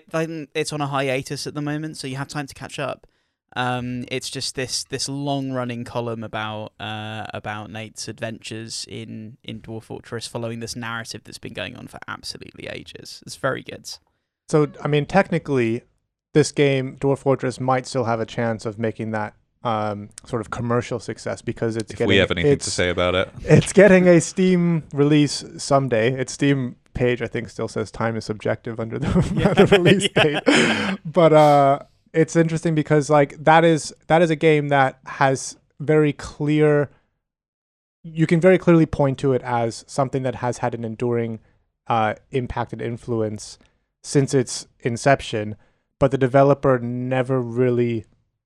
[SPEAKER 2] it's on a hiatus at the moment, so you have time to catch up. Um, it's just this this long running column about uh, about Nate's adventures in in Dwarf Fortress, following this narrative that's been going on for absolutely ages. It's very good.
[SPEAKER 6] So i mean technically this game dwarf fortress might still have a chance of making that um, sort of commercial success because it's
[SPEAKER 4] If
[SPEAKER 6] getting
[SPEAKER 4] we have anything to say about it,
[SPEAKER 6] It's getting a Steam release someday. Its Steam page, I think, still says time is subjective under the,
[SPEAKER 2] Yeah.
[SPEAKER 6] the release
[SPEAKER 2] Yeah.
[SPEAKER 6] date. But uh, it's interesting because like that is that is a game that has very clear. You can very clearly point to it as something that has had an enduring uh, impact and influence since its inception, but the developer never really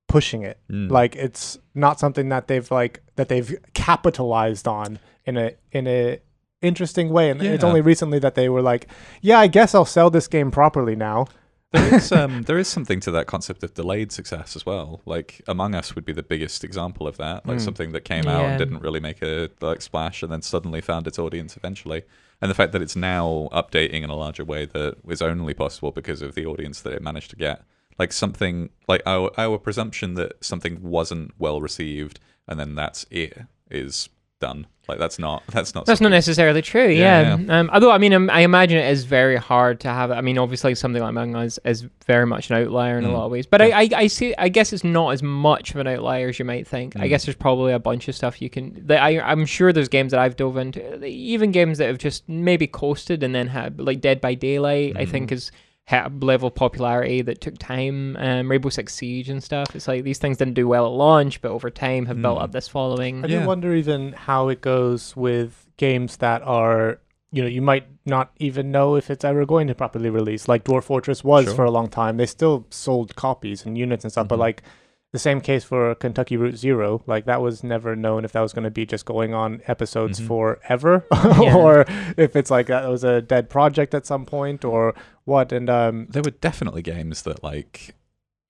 [SPEAKER 6] pushing it
[SPEAKER 4] Mm.
[SPEAKER 6] like it's not something that they've like that they've capitalized on in a in a interesting way and it's only recently that they were like yeah i guess i'll sell this game properly now
[SPEAKER 4] there is um there is something to that concept of delayed success as well. Like Among Us would be the biggest example of that. Like
[SPEAKER 6] Mm.
[SPEAKER 4] something that came out and didn't really make a like splash, and then suddenly found its audience eventually. And the fact that it's now updating in a larger way that was only possible because of the audience that it managed to get. Like something like our our presumption that something wasn't well received, and then that's it is done. Like that's not that's not
[SPEAKER 1] That's not necessarily true.
[SPEAKER 4] Yeah,
[SPEAKER 1] Yeah. Um, although I mean, um, I imagine it is very hard to have. I mean, obviously, something like Among Us is very much an outlier in a
[SPEAKER 4] Mm.
[SPEAKER 1] lot of ways. But I, I, I see. I guess it's not as much of an outlier as you might think. I
[SPEAKER 4] Mm.
[SPEAKER 1] guess there's probably a bunch of stuff you can. That I, I'm sure there's games that I've dove into, even games that have just maybe coasted and then had like Dead by Daylight. I
[SPEAKER 4] Mhm.
[SPEAKER 1] think is hit a level of popularity that took time. Um, Rainbow Six Siege and stuff. It's like these things didn't do well at launch, but over time have built
[SPEAKER 4] Mm.
[SPEAKER 1] up this following.
[SPEAKER 6] i
[SPEAKER 4] Yeah.
[SPEAKER 6] do wonder even how it goes with games that are you know you might not even know if it's ever going to properly release like dwarf fortress was
[SPEAKER 4] Sure.
[SPEAKER 6] for a long time they still sold copies and units and stuff but
[SPEAKER 4] Mhm.
[SPEAKER 6] like the same case for Kentucky Route Zero. Like that was never known if that was going to be just going on episodes
[SPEAKER 4] Mhm.
[SPEAKER 6] forever,
[SPEAKER 1] Yeah.
[SPEAKER 6] or if it's like that was a dead project at some point, or what. And um,
[SPEAKER 4] there were definitely games that like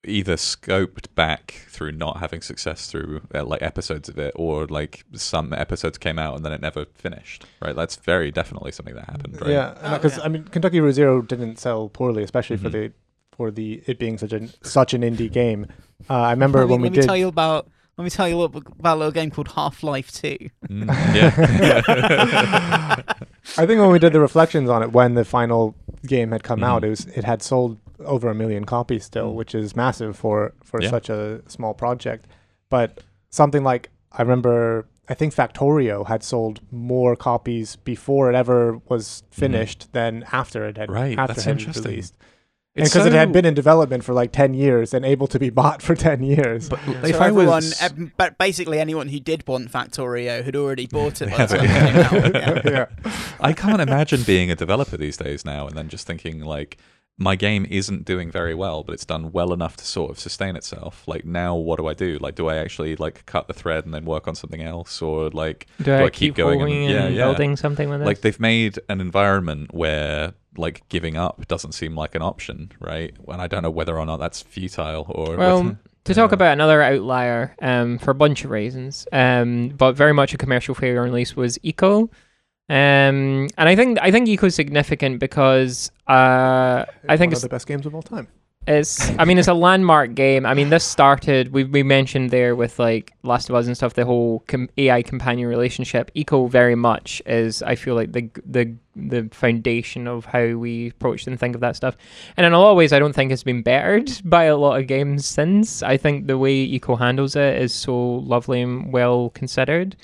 [SPEAKER 4] either scoped back through not having success through uh, like episodes of it or like some episodes came out and then it never finished right that's very definitely something that happened right
[SPEAKER 6] yeah,
[SPEAKER 2] Oh,
[SPEAKER 6] because
[SPEAKER 2] yeah.
[SPEAKER 6] I mean Kentucky Route Zero didn't sell poorly, especially for
[SPEAKER 4] Mhm.
[SPEAKER 6] the for the it being such an such an indie game. Uh, I remember
[SPEAKER 2] let me,
[SPEAKER 6] when we
[SPEAKER 2] let me tell you about let me tell you a little about a little game called Half Life Two.
[SPEAKER 4] Mm, yeah
[SPEAKER 6] I think when we did the reflections on it, when the final game had come out,
[SPEAKER 4] Mhm.
[SPEAKER 6] it was it had sold over a million copies still,
[SPEAKER 4] Mm.
[SPEAKER 6] which is massive for for
[SPEAKER 4] Yeah.
[SPEAKER 6] such a small project. But something like I remember, I think Factorio had sold more copies before it ever was finished than after it had
[SPEAKER 4] Mm-hmm. Right,
[SPEAKER 6] after
[SPEAKER 4] that's
[SPEAKER 6] it had
[SPEAKER 4] interesting.
[SPEAKER 6] released. And
[SPEAKER 4] It's
[SPEAKER 6] because it had been in development for like ten years and able to be bought for ten years.
[SPEAKER 4] but
[SPEAKER 2] So
[SPEAKER 4] if I
[SPEAKER 2] everyone,
[SPEAKER 4] was
[SPEAKER 2] ev- but basically anyone who did want Factorio had already bought it.
[SPEAKER 4] Yeah, but-
[SPEAKER 2] time it came out. Yeah.
[SPEAKER 6] yeah.
[SPEAKER 4] I can't imagine being a developer these days now and then just thinking like my game isn't doing very well, but it's done well enough to sort of sustain itself. Like now, what do I do? Like, do I actually like cut the thread and then work on something else, or like
[SPEAKER 1] Do I,
[SPEAKER 4] I
[SPEAKER 1] keep,
[SPEAKER 4] keep going and-
[SPEAKER 1] and,
[SPEAKER 4] yeah, yeah.
[SPEAKER 1] building something with this?
[SPEAKER 4] like they've made an environment where like giving up doesn't seem like an option, right? And I don't know whether or not that's futile or
[SPEAKER 1] Well,
[SPEAKER 4] whether-
[SPEAKER 1] to talk about another outlier, um, for a bunch of reasons, um, but very much a commercial failure release was Ico. Um, and I think I think Ico's significant because uh, I think
[SPEAKER 6] one
[SPEAKER 1] it's
[SPEAKER 6] of the best games of all time.
[SPEAKER 1] It's, I mean, it's a landmark game. I mean, this started, we, we mentioned there with like Last of Us and stuff, the whole com- AI companion relationship. Ico very much is, I feel like, the, the, the foundation of how we approach and think of that stuff. And in a lot of ways, I don't think it's been bettered by a lot of games since. I think the way Ico handles it is so lovely and well considered.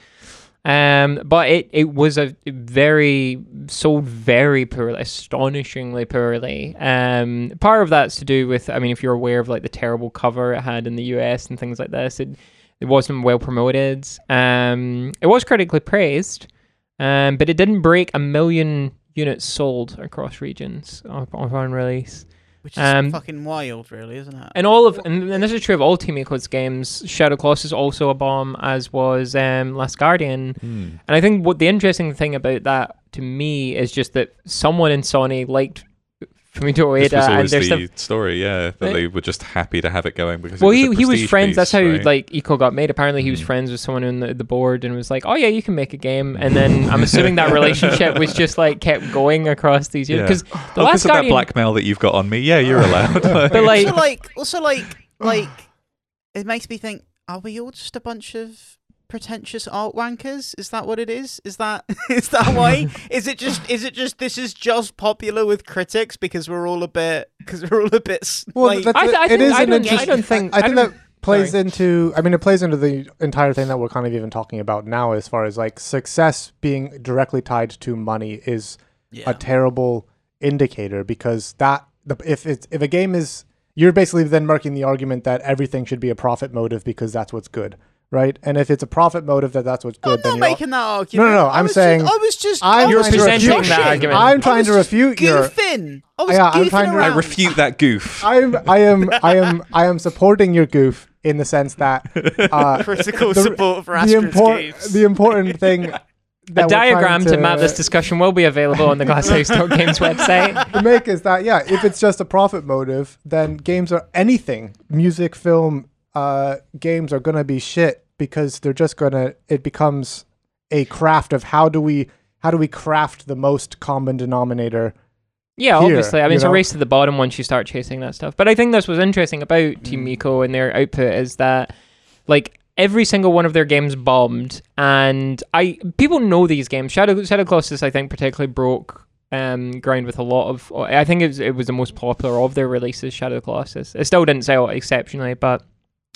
[SPEAKER 1] Um, but it, it was a very sold very poorly, astonishingly poorly. Um, part of that's to do with, I mean, if you're aware of like the terrible cover it had in the US and things like this, it it wasn't well promoted. Um, it was critically praised, um, but it didn't break a million units sold across regions upon release.
[SPEAKER 2] Which is
[SPEAKER 1] Um,
[SPEAKER 2] fucking wild, really, isn't it?
[SPEAKER 1] And all of, and, and this is true of all Team Eclipse games. Shadow Colossus is also a bomb, as was um, Last Guardian.
[SPEAKER 4] Hmm.
[SPEAKER 1] And I think what the interesting thing about that to me is just that someone in Sony liked Fumito
[SPEAKER 4] This was
[SPEAKER 1] Ueda and
[SPEAKER 4] always
[SPEAKER 1] there's
[SPEAKER 4] the
[SPEAKER 1] stuff.
[SPEAKER 4] story, yeah, that
[SPEAKER 1] Uh,
[SPEAKER 4] they were just happy to have it going because
[SPEAKER 1] Well,
[SPEAKER 4] it
[SPEAKER 1] he,
[SPEAKER 4] was a
[SPEAKER 1] he was
[SPEAKER 4] prestige
[SPEAKER 1] friends. That's how
[SPEAKER 4] right?
[SPEAKER 1] like Ico got made. Apparently, he was
[SPEAKER 4] Mhm.
[SPEAKER 1] friends with someone in the, the board and was like, "Oh yeah, you can make a game." And then I'm assuming that relationship was just like kept going across these years
[SPEAKER 4] Yeah.
[SPEAKER 1] because the
[SPEAKER 4] Oh,
[SPEAKER 1] last
[SPEAKER 4] because of that blackmail that you've got on me. Yeah, you're allowed.
[SPEAKER 1] But, like-
[SPEAKER 2] also, like, also, like, like, it makes me think: Are we all just a bunch of pretentious art wankers? Is that what it is? Is that is that why? is it just? Is it just? This is just popular with critics because we're all a bit because we're all a bit s-
[SPEAKER 6] Well,
[SPEAKER 2] like.
[SPEAKER 6] that's
[SPEAKER 1] I th- I think- I
[SPEAKER 6] an
[SPEAKER 1] don't- I don't think-
[SPEAKER 6] I,
[SPEAKER 1] I
[SPEAKER 6] think
[SPEAKER 1] don't-
[SPEAKER 6] that plays
[SPEAKER 1] sorry.
[SPEAKER 6] into. I mean, it plays into the entire thing that we're kind of even talking about now, as far as like success being directly tied to money is
[SPEAKER 2] yeah.
[SPEAKER 6] a terrible indicator because that the if it's if a game is you're basically then marking the argument that everything should be a profit motive because that's what's good, right? And if it's a profit motive that that's what's good,
[SPEAKER 2] I'm
[SPEAKER 6] then
[SPEAKER 2] not
[SPEAKER 6] you're
[SPEAKER 2] making that argument.
[SPEAKER 6] no, no,
[SPEAKER 2] I
[SPEAKER 6] I'm saying-
[SPEAKER 2] Just, I was just.
[SPEAKER 6] I'm
[SPEAKER 1] You're
[SPEAKER 2] was
[SPEAKER 6] trying to
[SPEAKER 2] just
[SPEAKER 1] presenting
[SPEAKER 6] refute-
[SPEAKER 1] that argument.
[SPEAKER 6] I'm
[SPEAKER 2] I
[SPEAKER 6] trying
[SPEAKER 2] was
[SPEAKER 6] to
[SPEAKER 2] just
[SPEAKER 6] refute your
[SPEAKER 2] goofing. I was
[SPEAKER 6] Yeah, I'm
[SPEAKER 2] goofing
[SPEAKER 6] trying to-
[SPEAKER 4] I refute that goof.
[SPEAKER 6] I'm I am I am I am supporting your goof in the sense that uh,
[SPEAKER 2] critical
[SPEAKER 6] the-
[SPEAKER 2] support for
[SPEAKER 6] the
[SPEAKER 2] Astrid's
[SPEAKER 6] important
[SPEAKER 2] goofs.
[SPEAKER 6] the important thing
[SPEAKER 1] A
[SPEAKER 6] that we're trying
[SPEAKER 1] diagram to, map this discussion will be available on the Glasshouse.games website.
[SPEAKER 6] The make is that yeah, if it's just a profit motive, then games are anything, music, film, uh, games are gonna be shit because they're just gonna. It becomes a craft of how do we how do we craft the most common denominator.
[SPEAKER 1] Yeah,
[SPEAKER 6] here,
[SPEAKER 1] obviously. I mean, it's a race to the bottom once you start chasing that stuff. But I think this was interesting about
[SPEAKER 6] Mm.
[SPEAKER 1] Team Ico and their output is that, like, every single one of their games bombed, and I people know these games. Shadow Shadow Colossus, I think, particularly broke um, ground with a lot of. I think it was, it was the most popular of their releases. Shadow Colossus. It still didn't sell exceptionally, but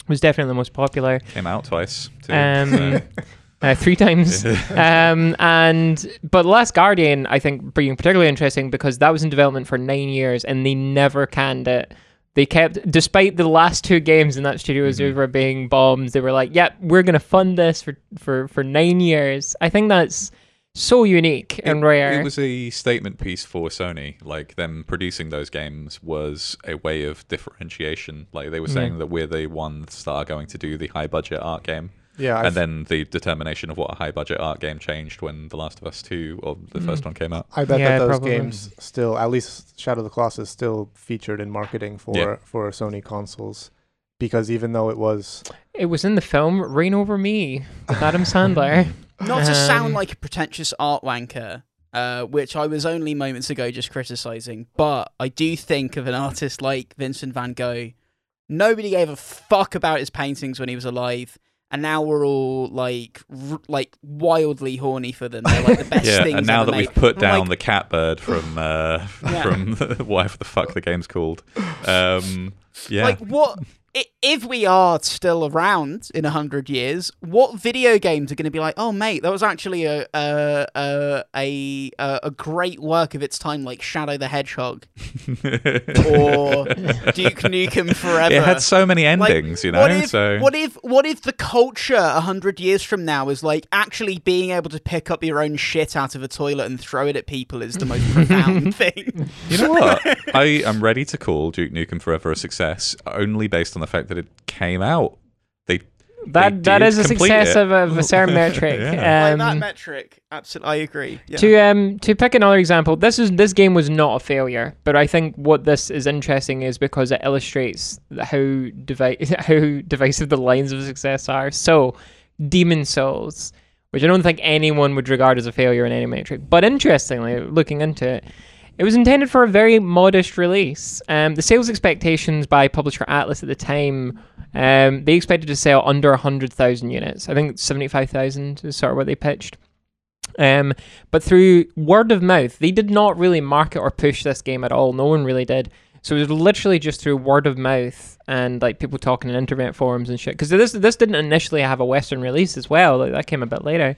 [SPEAKER 1] was definitely the most popular.
[SPEAKER 4] Came out twice. Too,
[SPEAKER 1] Um,
[SPEAKER 4] so.
[SPEAKER 1] uh, three times. um, and but Last Guardian, I think, being particularly interesting because that was in development for nine years and they never canned it. They kept, despite the last two games in that studio as they were being bombs, they were like, "Yep, we're gonna fund this for for for nine years." I think that's so unique and
[SPEAKER 4] it,
[SPEAKER 1] rare.
[SPEAKER 4] It was a statement piece for Sony. Like them producing those games was a way of differentiation. Like they were mm. saying that we're the ones that are going to do the high budget art game.
[SPEAKER 6] Yeah,
[SPEAKER 4] and then the determination of what a high budget art game changed when The Last of Us 2 or the first mm. one came out.
[SPEAKER 6] I bet
[SPEAKER 1] Yeah,
[SPEAKER 6] that those
[SPEAKER 1] probably.
[SPEAKER 6] games still, at least Shadow of the Colossus, still featured in marketing for
[SPEAKER 4] Yeah.
[SPEAKER 6] for Sony consoles, because even though it was
[SPEAKER 1] it was in the film Reign Over Me with Adam Sandler.
[SPEAKER 2] Not to sound
[SPEAKER 1] Um,
[SPEAKER 2] like a pretentious art wanker, uh, which I was only moments ago just criticizing, but I do think of an artist like Vincent van Gogh. Nobody gave a fuck about his paintings when he was alive, and now we're all like, r- like wildly horny for them. They're like the best
[SPEAKER 4] Yeah,
[SPEAKER 2] things
[SPEAKER 4] and now
[SPEAKER 2] ever
[SPEAKER 4] that
[SPEAKER 2] made.
[SPEAKER 4] we've put
[SPEAKER 2] I'm
[SPEAKER 4] down
[SPEAKER 2] like,
[SPEAKER 4] the catbird from uh,
[SPEAKER 2] Yeah.
[SPEAKER 4] from whatever the fuck the game's called, um, yeah,
[SPEAKER 2] Like what? If we are still around in a hundred years, what video games are going to be like? Oh, mate, that was actually a a a a, a great work of its time, like Shadow the Hedgehog or Duke Nukem Forever.
[SPEAKER 4] it had so many
[SPEAKER 2] Like,
[SPEAKER 4] endings, you know.
[SPEAKER 2] What if,
[SPEAKER 4] so
[SPEAKER 2] what if what if the culture a hundred years from now is like actually being able to pick up your own shit out of a toilet and throw it at people is the most profound thing.
[SPEAKER 4] You know what? I am ready to call Duke Nukem Forever a success only based on the fact that it came out. They
[SPEAKER 1] That
[SPEAKER 4] They
[SPEAKER 1] that a success
[SPEAKER 4] it.
[SPEAKER 1] of a, of a certain metric.
[SPEAKER 4] Yeah.
[SPEAKER 1] Um,
[SPEAKER 2] like that metric, absolutely, I agree. Yeah.
[SPEAKER 1] To um to pick another example, this is this game was not a failure, but I think what this is interesting is because it illustrates how devi- how divisive the lines of success are. So, Demon Souls, which I don't think anyone would regard as a failure in any metric, but interestingly, looking into it, it was intended for a very modest release. Um, the sales expectations by publisher Atlus at the time, um, they expected to sell under 100,000 units. I think 75,000 is sort of what they pitched. Um, but through word of mouth, they did not really market or push this game at all. No one really did. So it was literally just through word of mouth and like people talking in internet forums and shit. Because this this didn't initially have a Western release as well. Like, that came a bit later.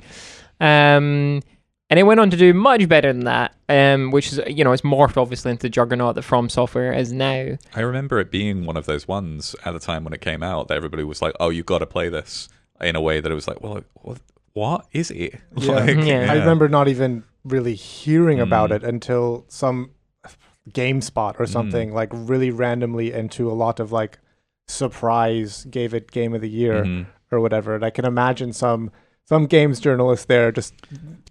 [SPEAKER 1] Um, and it went on to do much better than that. Um, which is you know it's morphed obviously into the juggernaut that From Software is now.
[SPEAKER 4] I remember it being one of those ones at the time when it came out that everybody was like, "Oh, you've got to play this," in a way that it was like, "Well, what, what is it?"
[SPEAKER 6] Yeah.
[SPEAKER 4] Like,
[SPEAKER 1] Yeah.
[SPEAKER 6] I remember not even really hearing about
[SPEAKER 4] Mm.
[SPEAKER 6] it until some GameSpot or something like really randomly into a lot of like surprise gave it game of the year
[SPEAKER 4] Mhm.
[SPEAKER 6] or whatever. And I can imagine some some games journalists there just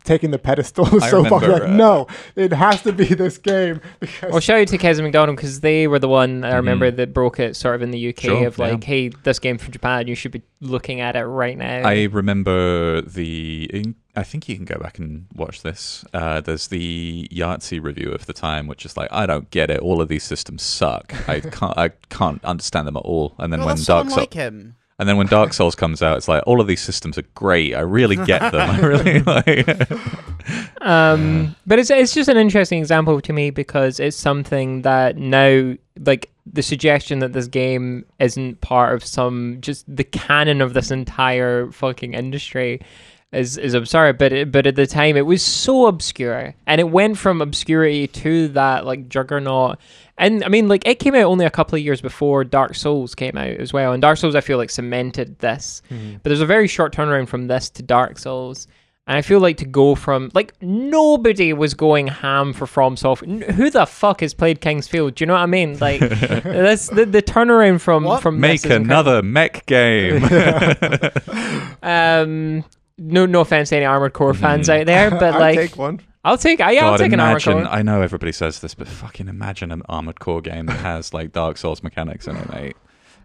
[SPEAKER 6] taking the pedestal
[SPEAKER 4] I
[SPEAKER 6] so far like
[SPEAKER 4] uh,
[SPEAKER 6] no, it has to be this game because
[SPEAKER 1] Well, shout out to Keza MacDonald because they were the one I remember that broke it sort of in the UK.
[SPEAKER 4] Sure,
[SPEAKER 1] of like, hey, this game from Japan, you should be looking at it right now.
[SPEAKER 4] I remember the. I think you can go back and watch this. Uh, there's the Yahtzee review of the time, which is like, I don't get it. All of these systems suck. I can't. I can't understand them at all. And then
[SPEAKER 2] Well,
[SPEAKER 4] when
[SPEAKER 2] that's
[SPEAKER 4] Dark Souls,
[SPEAKER 2] like him.
[SPEAKER 4] And then when Dark Souls comes out, it's like all of these systems are great. I really get them. I really like.
[SPEAKER 1] Um, but it's it's just an interesting example to me because it's something that now like the suggestion that this game isn't part of some just the canon of this entire fucking industry is is absurd. But it, but at the time it was so obscure, and it went from obscurity to that like juggernaut. And I mean, like it came out only a couple of years before Dark Souls came out as well, and Dark Souls I feel like cemented this. But there's a very short turnaround from this to Dark Souls. And I feel like to go from like nobody was going ham for From Software. N- Who the fuck has played King's Field? Do you know what I mean? Like that's the, the turnaround from
[SPEAKER 2] What?
[SPEAKER 1] from
[SPEAKER 4] Make
[SPEAKER 1] this is incredible.
[SPEAKER 4] another mech game.
[SPEAKER 1] Um, no, no offense to any Armored Core fans
[SPEAKER 4] Mhm.
[SPEAKER 1] out there, but
[SPEAKER 6] I'd
[SPEAKER 1] like
[SPEAKER 6] take one.
[SPEAKER 1] I'll take yeah, I'll
[SPEAKER 4] God,
[SPEAKER 1] take an Armored. Core.
[SPEAKER 4] I know everybody says this, but fucking imagine an Armored Core game that has like Dark Souls mechanics in it, mate.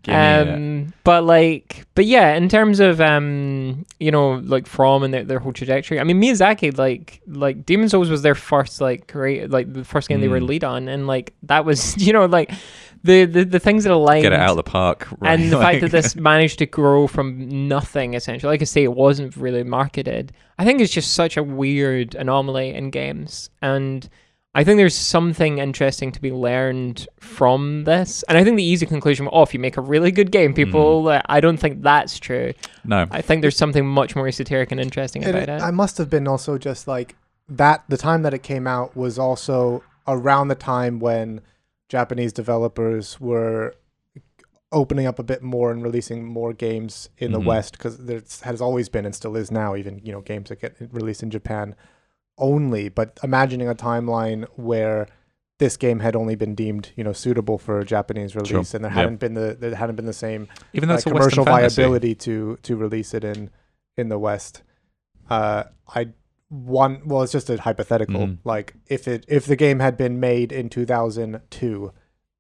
[SPEAKER 1] Um, but like, but yeah, in terms of um, you know, like From and their, their whole trajectory. I mean, Miyazaki, like, like Demon Souls was their first like great, like the first game they were
[SPEAKER 4] Mm.
[SPEAKER 1] lead on, and like that was, you know, like the the, the things that aligned.
[SPEAKER 4] Get it out of the park. Right?
[SPEAKER 1] and the fact that this managed to grow from nothing essentially like i say it wasn't really marketed i think it's just such a weird anomaly in games and i think there's something interesting to be learned from this and i think the easy conclusion oh if you make a really good game people uh, i don't think that's true
[SPEAKER 4] no.
[SPEAKER 1] i think there's something much more esoteric and interesting
[SPEAKER 6] And
[SPEAKER 1] about
[SPEAKER 6] it,
[SPEAKER 1] it
[SPEAKER 6] I must have been also just like that. The time that it came out was also around the time when Japanese developers were opening up a bit more and releasing more games in the
[SPEAKER 4] Mhm.
[SPEAKER 6] West because there has always been and still is now even you know games that get released in Japan only. But imagining a timeline where this game had only been deemed you know suitable for a Japanese release and there
[SPEAKER 4] Yeah.
[SPEAKER 6] hadn't been the there hadn't been the same
[SPEAKER 4] Even though
[SPEAKER 6] like
[SPEAKER 4] it's a
[SPEAKER 6] commercial viability to to release it in in the West. Uh, I one well, it's just a hypothetical.
[SPEAKER 4] Mhm.
[SPEAKER 6] Like if it if the game had been made in 2002,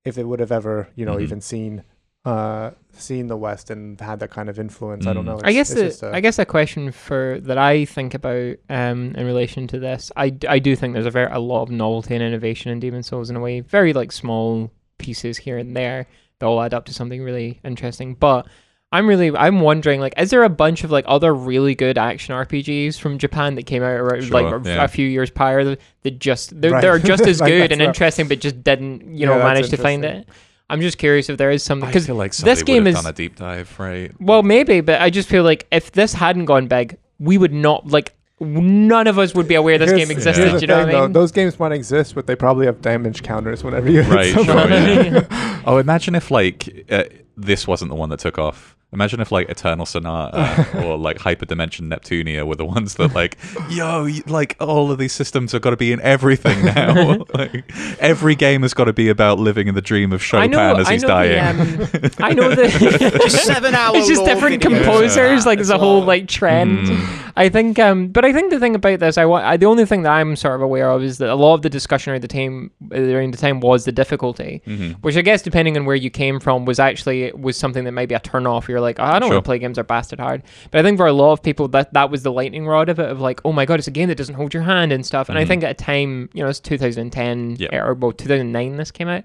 [SPEAKER 6] if it would have ever you know
[SPEAKER 4] Mhm.
[SPEAKER 6] even seen uh seen the West and had that kind of influence, I don't
[SPEAKER 4] Mm.
[SPEAKER 6] know.
[SPEAKER 1] I guess
[SPEAKER 6] it's
[SPEAKER 1] the,
[SPEAKER 6] just a-
[SPEAKER 1] I guess a question for that I think about um in relation to this, I, d- I do think there's a very a lot of novelty and innovation in Demon Souls in a way, very like small pieces here and there that all add up to something really interesting. But I'm really I'm wondering like, is there a bunch of like other really good action RPGs from Japan that came out around, like
[SPEAKER 4] Sure,
[SPEAKER 1] a,
[SPEAKER 4] yeah.
[SPEAKER 1] a few years prior that, that just they're,
[SPEAKER 6] Right.
[SPEAKER 1] they're just as
[SPEAKER 6] Like,
[SPEAKER 1] good
[SPEAKER 6] that's
[SPEAKER 1] and
[SPEAKER 6] what-
[SPEAKER 1] interesting, but just didn't you know
[SPEAKER 6] Yeah, that's
[SPEAKER 1] manage to find it. I'm just curious if there is something because
[SPEAKER 4] like
[SPEAKER 1] this game is
[SPEAKER 4] on a deep dive, right?
[SPEAKER 1] well, maybe, but I just feel like if this hadn't gone big, we would not like none of us would be aware this
[SPEAKER 6] Here's-
[SPEAKER 1] game existed.
[SPEAKER 6] here's
[SPEAKER 1] Do
[SPEAKER 6] the
[SPEAKER 1] you know
[SPEAKER 6] thing,
[SPEAKER 1] what I
[SPEAKER 6] though. Those games might exist, but they probably have damage counters whenever you hit
[SPEAKER 4] Right, sure, yeah. Oh, imagine if like uh, this wasn't the one that took off. Imagine if like Eternal Sonata or like Hyperdimension Neptunia were the ones that like, yo, like all of these systems have got to be in everything now. like every game has got to be about living in the dream of Chopin
[SPEAKER 1] know,
[SPEAKER 4] as he's
[SPEAKER 1] know
[SPEAKER 4] dying.
[SPEAKER 1] the, um, I know the
[SPEAKER 2] seven hour
[SPEAKER 1] It's just different composers.
[SPEAKER 2] that
[SPEAKER 1] Like
[SPEAKER 2] as
[SPEAKER 1] there's a whole
[SPEAKER 2] well.
[SPEAKER 1] like trend.
[SPEAKER 4] Mm.
[SPEAKER 1] I think, um, but I think the thing about this, I, wa- I the only thing that I'm sort of aware of is that a lot of the discussion around the time during the time was the difficulty.
[SPEAKER 4] Mhm.
[SPEAKER 1] Which I guess, depending on where you came from, was actually was something that might be a turn off. You're like, oh, I don't
[SPEAKER 4] Sure.
[SPEAKER 1] want to play games that are bastard hard. But I think for a lot of people, that that was the lightning rod of it, of like, oh my god, it's a game that doesn't hold your hand and stuff. And I
[SPEAKER 4] Mhm.
[SPEAKER 1] think at a time, you know, it's 2010
[SPEAKER 4] Yep.
[SPEAKER 1] or well, 2009 this came out.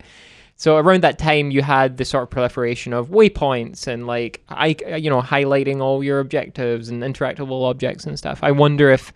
[SPEAKER 1] So around that time, you had the sort of proliferation of waypoints and like, I, you know, highlighting all your objectives and interactable objects and stuff. I wonder if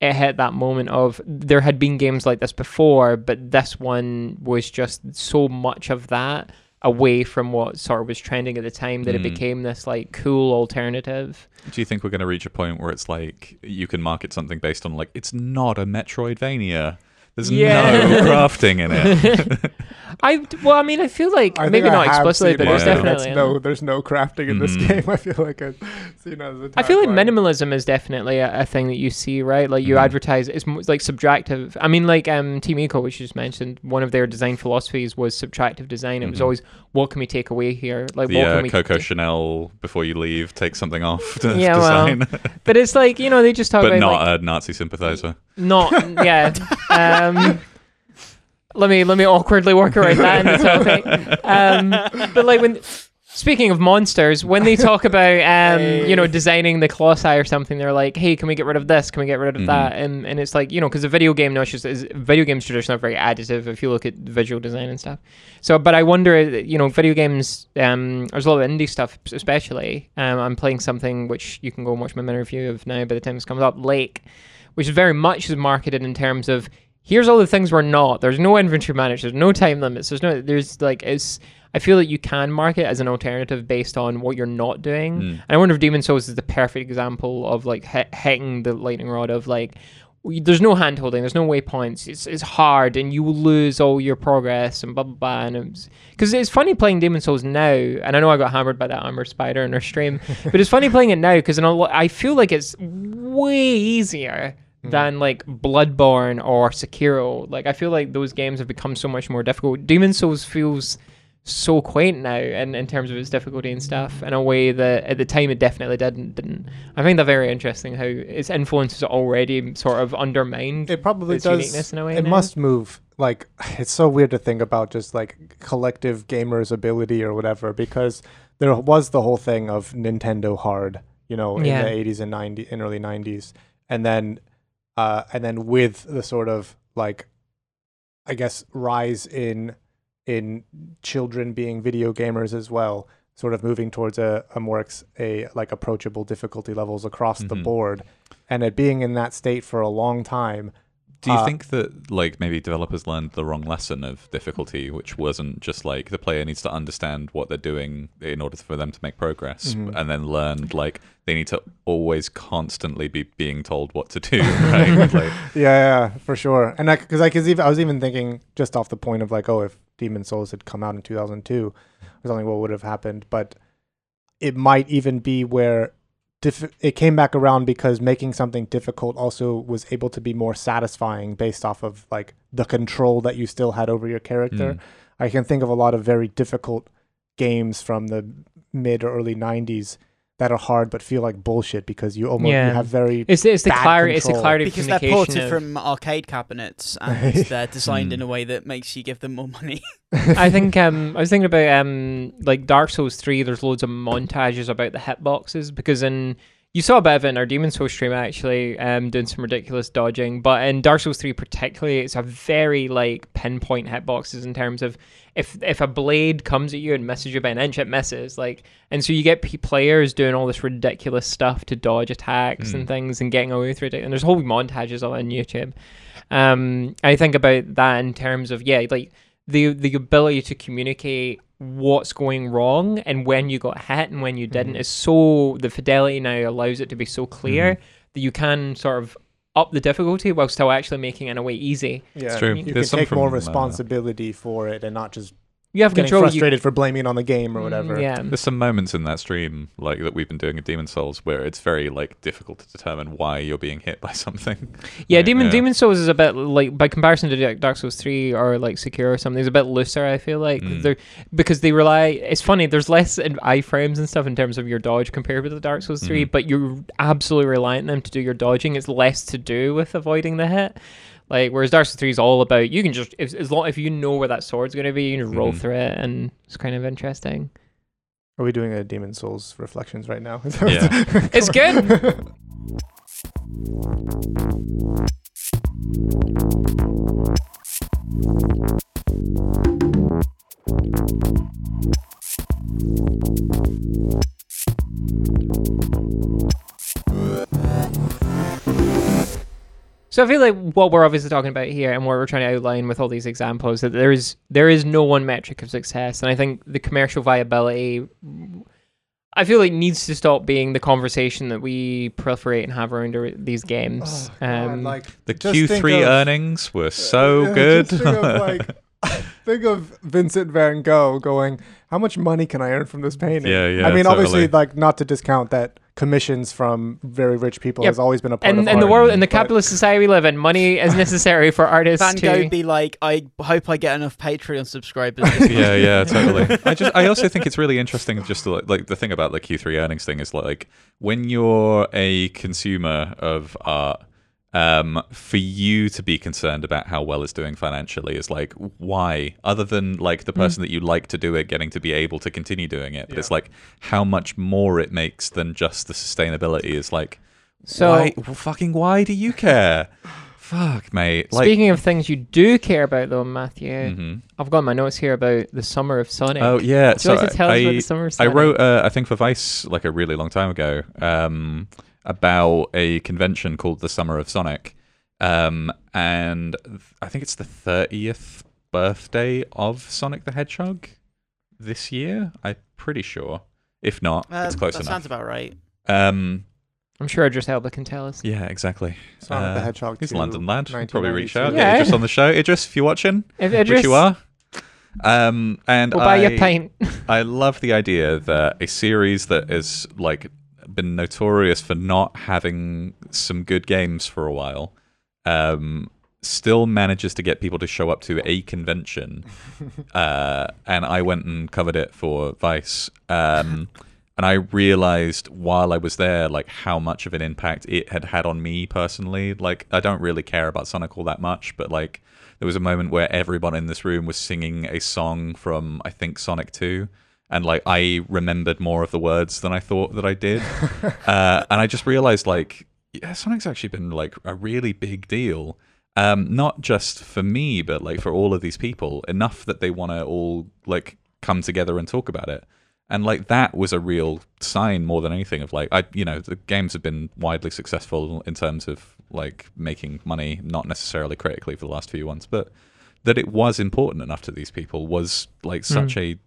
[SPEAKER 1] it hit that moment of there had been games like this before, but this one was just so much of that away from what sort of was trending at the time that it
[SPEAKER 4] Mm.
[SPEAKER 1] became this like cool alternative.
[SPEAKER 4] Do you think we're going to reach a point where it's like you can market something based on like it's not a Metroidvania? There's
[SPEAKER 1] Yeah.
[SPEAKER 4] no crafting in it.
[SPEAKER 1] I well, I mean, I feel like
[SPEAKER 6] I
[SPEAKER 1] maybe not explicitly, but there's definitely
[SPEAKER 6] That's no, there's no crafting in this
[SPEAKER 4] Mhm.
[SPEAKER 6] game. I feel like I've seen as a
[SPEAKER 1] I feel like
[SPEAKER 6] tagline.
[SPEAKER 1] minimalism is definitely a, a thing that you see, right? Like you
[SPEAKER 4] Mhm.
[SPEAKER 1] advertise, it's, like subtractive. I mean, like um, Team Ico, which you just mentioned, one of their design philosophies was subtractive design. It was
[SPEAKER 4] Mhm.
[SPEAKER 1] always, what can we take away here? Like,
[SPEAKER 4] the
[SPEAKER 1] what can
[SPEAKER 4] uh,
[SPEAKER 1] we
[SPEAKER 4] Coco
[SPEAKER 1] do?
[SPEAKER 4] Chanel before you leave, take something off to
[SPEAKER 1] Yeah, well, But it's like you know they just talk
[SPEAKER 4] but
[SPEAKER 1] about
[SPEAKER 4] not
[SPEAKER 1] like,
[SPEAKER 4] a Nazi sympathizer.
[SPEAKER 1] not yeah. Um, let me let me awkwardly work around that in the topic. Um, but like when speaking of monsters, when they talk about um, you know designing the colossi or something, they're like, hey, can we get rid of this? Can we get rid of
[SPEAKER 4] Mhm.
[SPEAKER 1] that? And and it's like you know because the video game no, it's just is, video games traditionally are very additive if you look at visual design and stuff. So, but I wonder, you know, video games. Um, there's a lot of indie stuff, especially. Um, I'm playing something which you can go and watch my mini review of now by the time this comes up, Lake, which is very much is marketed in terms of here's all the things we're not. There's no inventory management. There's no time limits. There's no. There's like it's. I feel that you can market as an alternative based on what you're not doing.
[SPEAKER 4] Mm.
[SPEAKER 1] And I wonder if Demon Souls is the perfect example of like hit, hitting the lightning rod of like. There's no hand holding. There's no waypoints. It's, it's hard, and you will lose all your progress and blah blah blah. And because it's funny playing Demon Souls now, and I know I got hammered by that Armor Spider in our stream, but it's funny playing it now because I feel like it's way easier Hmm. than like Bloodborne or Sekiro. Like I feel like those games have become so much more difficult. Demon Souls feels so quaint now in, in terms of its difficulty and stuff in a way that at the time it definitely didn't didn't I find that very interesting how its influence is already sort of undermined
[SPEAKER 6] It probably
[SPEAKER 1] its
[SPEAKER 6] does.
[SPEAKER 1] uniqueness in a way
[SPEAKER 6] it
[SPEAKER 1] now.
[SPEAKER 6] must move. Like it's so weird to think about just like collective gamers' ability or whatever, because there was the whole thing of Nintendo Hard, you know, in
[SPEAKER 1] Yeah.
[SPEAKER 6] the eighties and 90s and early nineties, and then, uh, and then with the sort of like, I guess rise in in children being video gamers as well, sort of moving towards a, a more ex- a like approachable difficulty levels across the
[SPEAKER 4] Mhm.
[SPEAKER 6] board, and it being in that state for a long time.
[SPEAKER 4] Do you
[SPEAKER 6] Uh,
[SPEAKER 4] think that like maybe developers learned the wrong lesson of difficulty, which wasn't just like the player needs to understand what they're doing in order for them to make progress,
[SPEAKER 6] Mhm.
[SPEAKER 4] and then learned like they need to always constantly be being told what to do, right? like,
[SPEAKER 6] Yeah, yeah, for sure. And because I, cause even, I was even thinking just off the point of like, oh, if Demon Souls had come out in 2002 or something, what would have happened? But it might even be where diff- it came back around because making something difficult also was able to be more satisfying based off of like the control that you still had over your character.
[SPEAKER 4] Mm.
[SPEAKER 6] I can think of a lot of very difficult games from the mid or early 90s that are hard but feel like bullshit because you almost
[SPEAKER 1] Yeah.
[SPEAKER 6] you have very
[SPEAKER 1] it's, it's the clarity it's the clarity
[SPEAKER 2] because they're ported
[SPEAKER 1] of-
[SPEAKER 2] from arcade cabinets and they're designed
[SPEAKER 4] Hmm.
[SPEAKER 2] in a way that makes you give them more money.
[SPEAKER 1] I think um I was thinking about um like Dark Souls three. There's loads of montages about the hitboxes because in you saw a bit of it in our Demon Souls stream actually, um doing some ridiculous dodging. But in Dark Souls three particularly, it's a very like pinpoint hitboxes in terms of if if a blade comes at you and misses you by an inch, it misses. Like and so you get p- players doing all this ridiculous stuff to dodge attacks and
[SPEAKER 4] Mm.
[SPEAKER 1] things and getting away with it. And there's whole montages on YouTube. Um, I think about that in terms of yeah, like the the ability to communicate what's going wrong and when you got hit and when you didn't
[SPEAKER 6] Mhm.
[SPEAKER 1] is so the fidelity now allows it to be so clear that you can sort of up the difficulty while still actually making it in a way easy.
[SPEAKER 6] Yeah,
[SPEAKER 4] true.
[SPEAKER 6] You
[SPEAKER 4] There's
[SPEAKER 6] can
[SPEAKER 4] some
[SPEAKER 6] take more
[SPEAKER 4] uh,
[SPEAKER 6] responsibility for it and not just
[SPEAKER 1] You have
[SPEAKER 6] getting
[SPEAKER 1] control. You,
[SPEAKER 6] frustrated for blaming on the game or whatever.
[SPEAKER 1] Mm, yeah.
[SPEAKER 4] There's some moments in that stream, like that we've been doing at Demon Souls, where it's very like difficult to determine why you're being hit by something.
[SPEAKER 1] Yeah,
[SPEAKER 4] Right,
[SPEAKER 1] Demon
[SPEAKER 4] yeah.
[SPEAKER 1] Demon Souls is a bit like by comparison to Dark Souls three or like Sekiro or something. It's a bit looser. I feel like
[SPEAKER 4] Mm.
[SPEAKER 1] they're because they rely. It's funny. There's less in iframes and stuff in terms of your dodge compared with the Dark Souls 3
[SPEAKER 4] Mhm.
[SPEAKER 1] but you're absolutely reliant on them to do your dodging. It's less to do with avoiding the hit. Like whereas Dark Souls three is all about you can just if, as long if you know where that sword's going to be, you can just roll
[SPEAKER 4] Mhm.
[SPEAKER 1] through it, and it's kind of interesting.
[SPEAKER 6] Are we doing a Demon Souls reflections right now?
[SPEAKER 4] Yeah.
[SPEAKER 1] It's good. So I feel like what we're obviously talking about here, and what we're trying to outline with all these examples, that there is there is no one metric of success, and I think the commercial viability, I feel like needs to stop being the conversation that we proliferate and have around these games.
[SPEAKER 6] Oh, God,
[SPEAKER 1] um,
[SPEAKER 6] like
[SPEAKER 4] The Q3
[SPEAKER 6] of-
[SPEAKER 4] earnings were so
[SPEAKER 6] Yeah,
[SPEAKER 4] good.
[SPEAKER 6] think of, like, think of Vincent Van Gogh going, "How much money can I earn from this painting?"
[SPEAKER 4] Yeah, yeah,
[SPEAKER 6] I mean, obviously, like not to discount that commissions from very rich people
[SPEAKER 1] Yep.
[SPEAKER 6] has always been a part
[SPEAKER 1] and
[SPEAKER 6] of
[SPEAKER 1] in the world, in the
[SPEAKER 6] but-
[SPEAKER 1] capitalist society we live in, money is necessary for artists
[SPEAKER 2] Van
[SPEAKER 1] to.
[SPEAKER 2] Be like, I hope I get enough Patreon subscribers.
[SPEAKER 4] yeah, yeah, totally. I just, I also think it's really interesting. Just to, like, like the thing about the Q3 earnings thing is like when you're a consumer of art, um, for you to be concerned about how well it's doing financially is like why, other than like the person that you like to do it, getting to be able to continue doing it. But it's like how much more it makes than just the sustainability is like.
[SPEAKER 1] So-
[SPEAKER 4] why, fucking, why do you care? Fuck, mate. Like,
[SPEAKER 1] Speaking of things you do care about, though, Matthew,
[SPEAKER 4] Mhm.
[SPEAKER 1] I've got my notes here about the summer of Sonic.
[SPEAKER 4] Oh yeah,
[SPEAKER 1] Would you like to tell us
[SPEAKER 4] I,
[SPEAKER 1] about the summer of
[SPEAKER 4] I wrote, uh, I think for Vice, like a really long time ago, um, about a convention called the Summer of Sonic, um, and th- I think it's the thirtieth birthday of Sonic the Hedgehog this year. I'm pretty sure. If not,
[SPEAKER 2] Uh,
[SPEAKER 4] it's close
[SPEAKER 2] that
[SPEAKER 4] enough.
[SPEAKER 2] sounds about right.
[SPEAKER 4] um,
[SPEAKER 1] I'm sure Idris Elba can tell us.
[SPEAKER 4] yeah, exactly.
[SPEAKER 6] Sonic the
[SPEAKER 4] Uh,
[SPEAKER 6] Hedgehog
[SPEAKER 4] He's a London lad. Probably reach out.
[SPEAKER 6] 1992.
[SPEAKER 1] Yeah.
[SPEAKER 4] Idris on the show. Idris, if you're watching,
[SPEAKER 1] If
[SPEAKER 4] which
[SPEAKER 1] Idris,
[SPEAKER 4] you are. Um, and
[SPEAKER 1] we'll buy you a
[SPEAKER 4] I-
[SPEAKER 1] pint.
[SPEAKER 4] I love the idea that a series that is like been notorious for not having some good games for a while, um, still manages to get people to show up to a convention. uh, and I went and covered it for Vice. Um, and I realized while I was there, like how much of an impact it had had on me personally. Like I don't really care about Sonic all that much, but like there was a moment where everyone in this room was singing a song from I think Sonic Two, and like I remembered more of the words than I thought that I did, uh, and I just realized like yeah, Sonic's actually been like a really big deal. Um, not just for me, but like for all of these people, enough that they want to all like come together and talk about it. And like that was a real sign more than anything of like i you know the games have been widely successful in terms of like making money not necessarily critically for the last few ones but that it was important enough to these people was like such a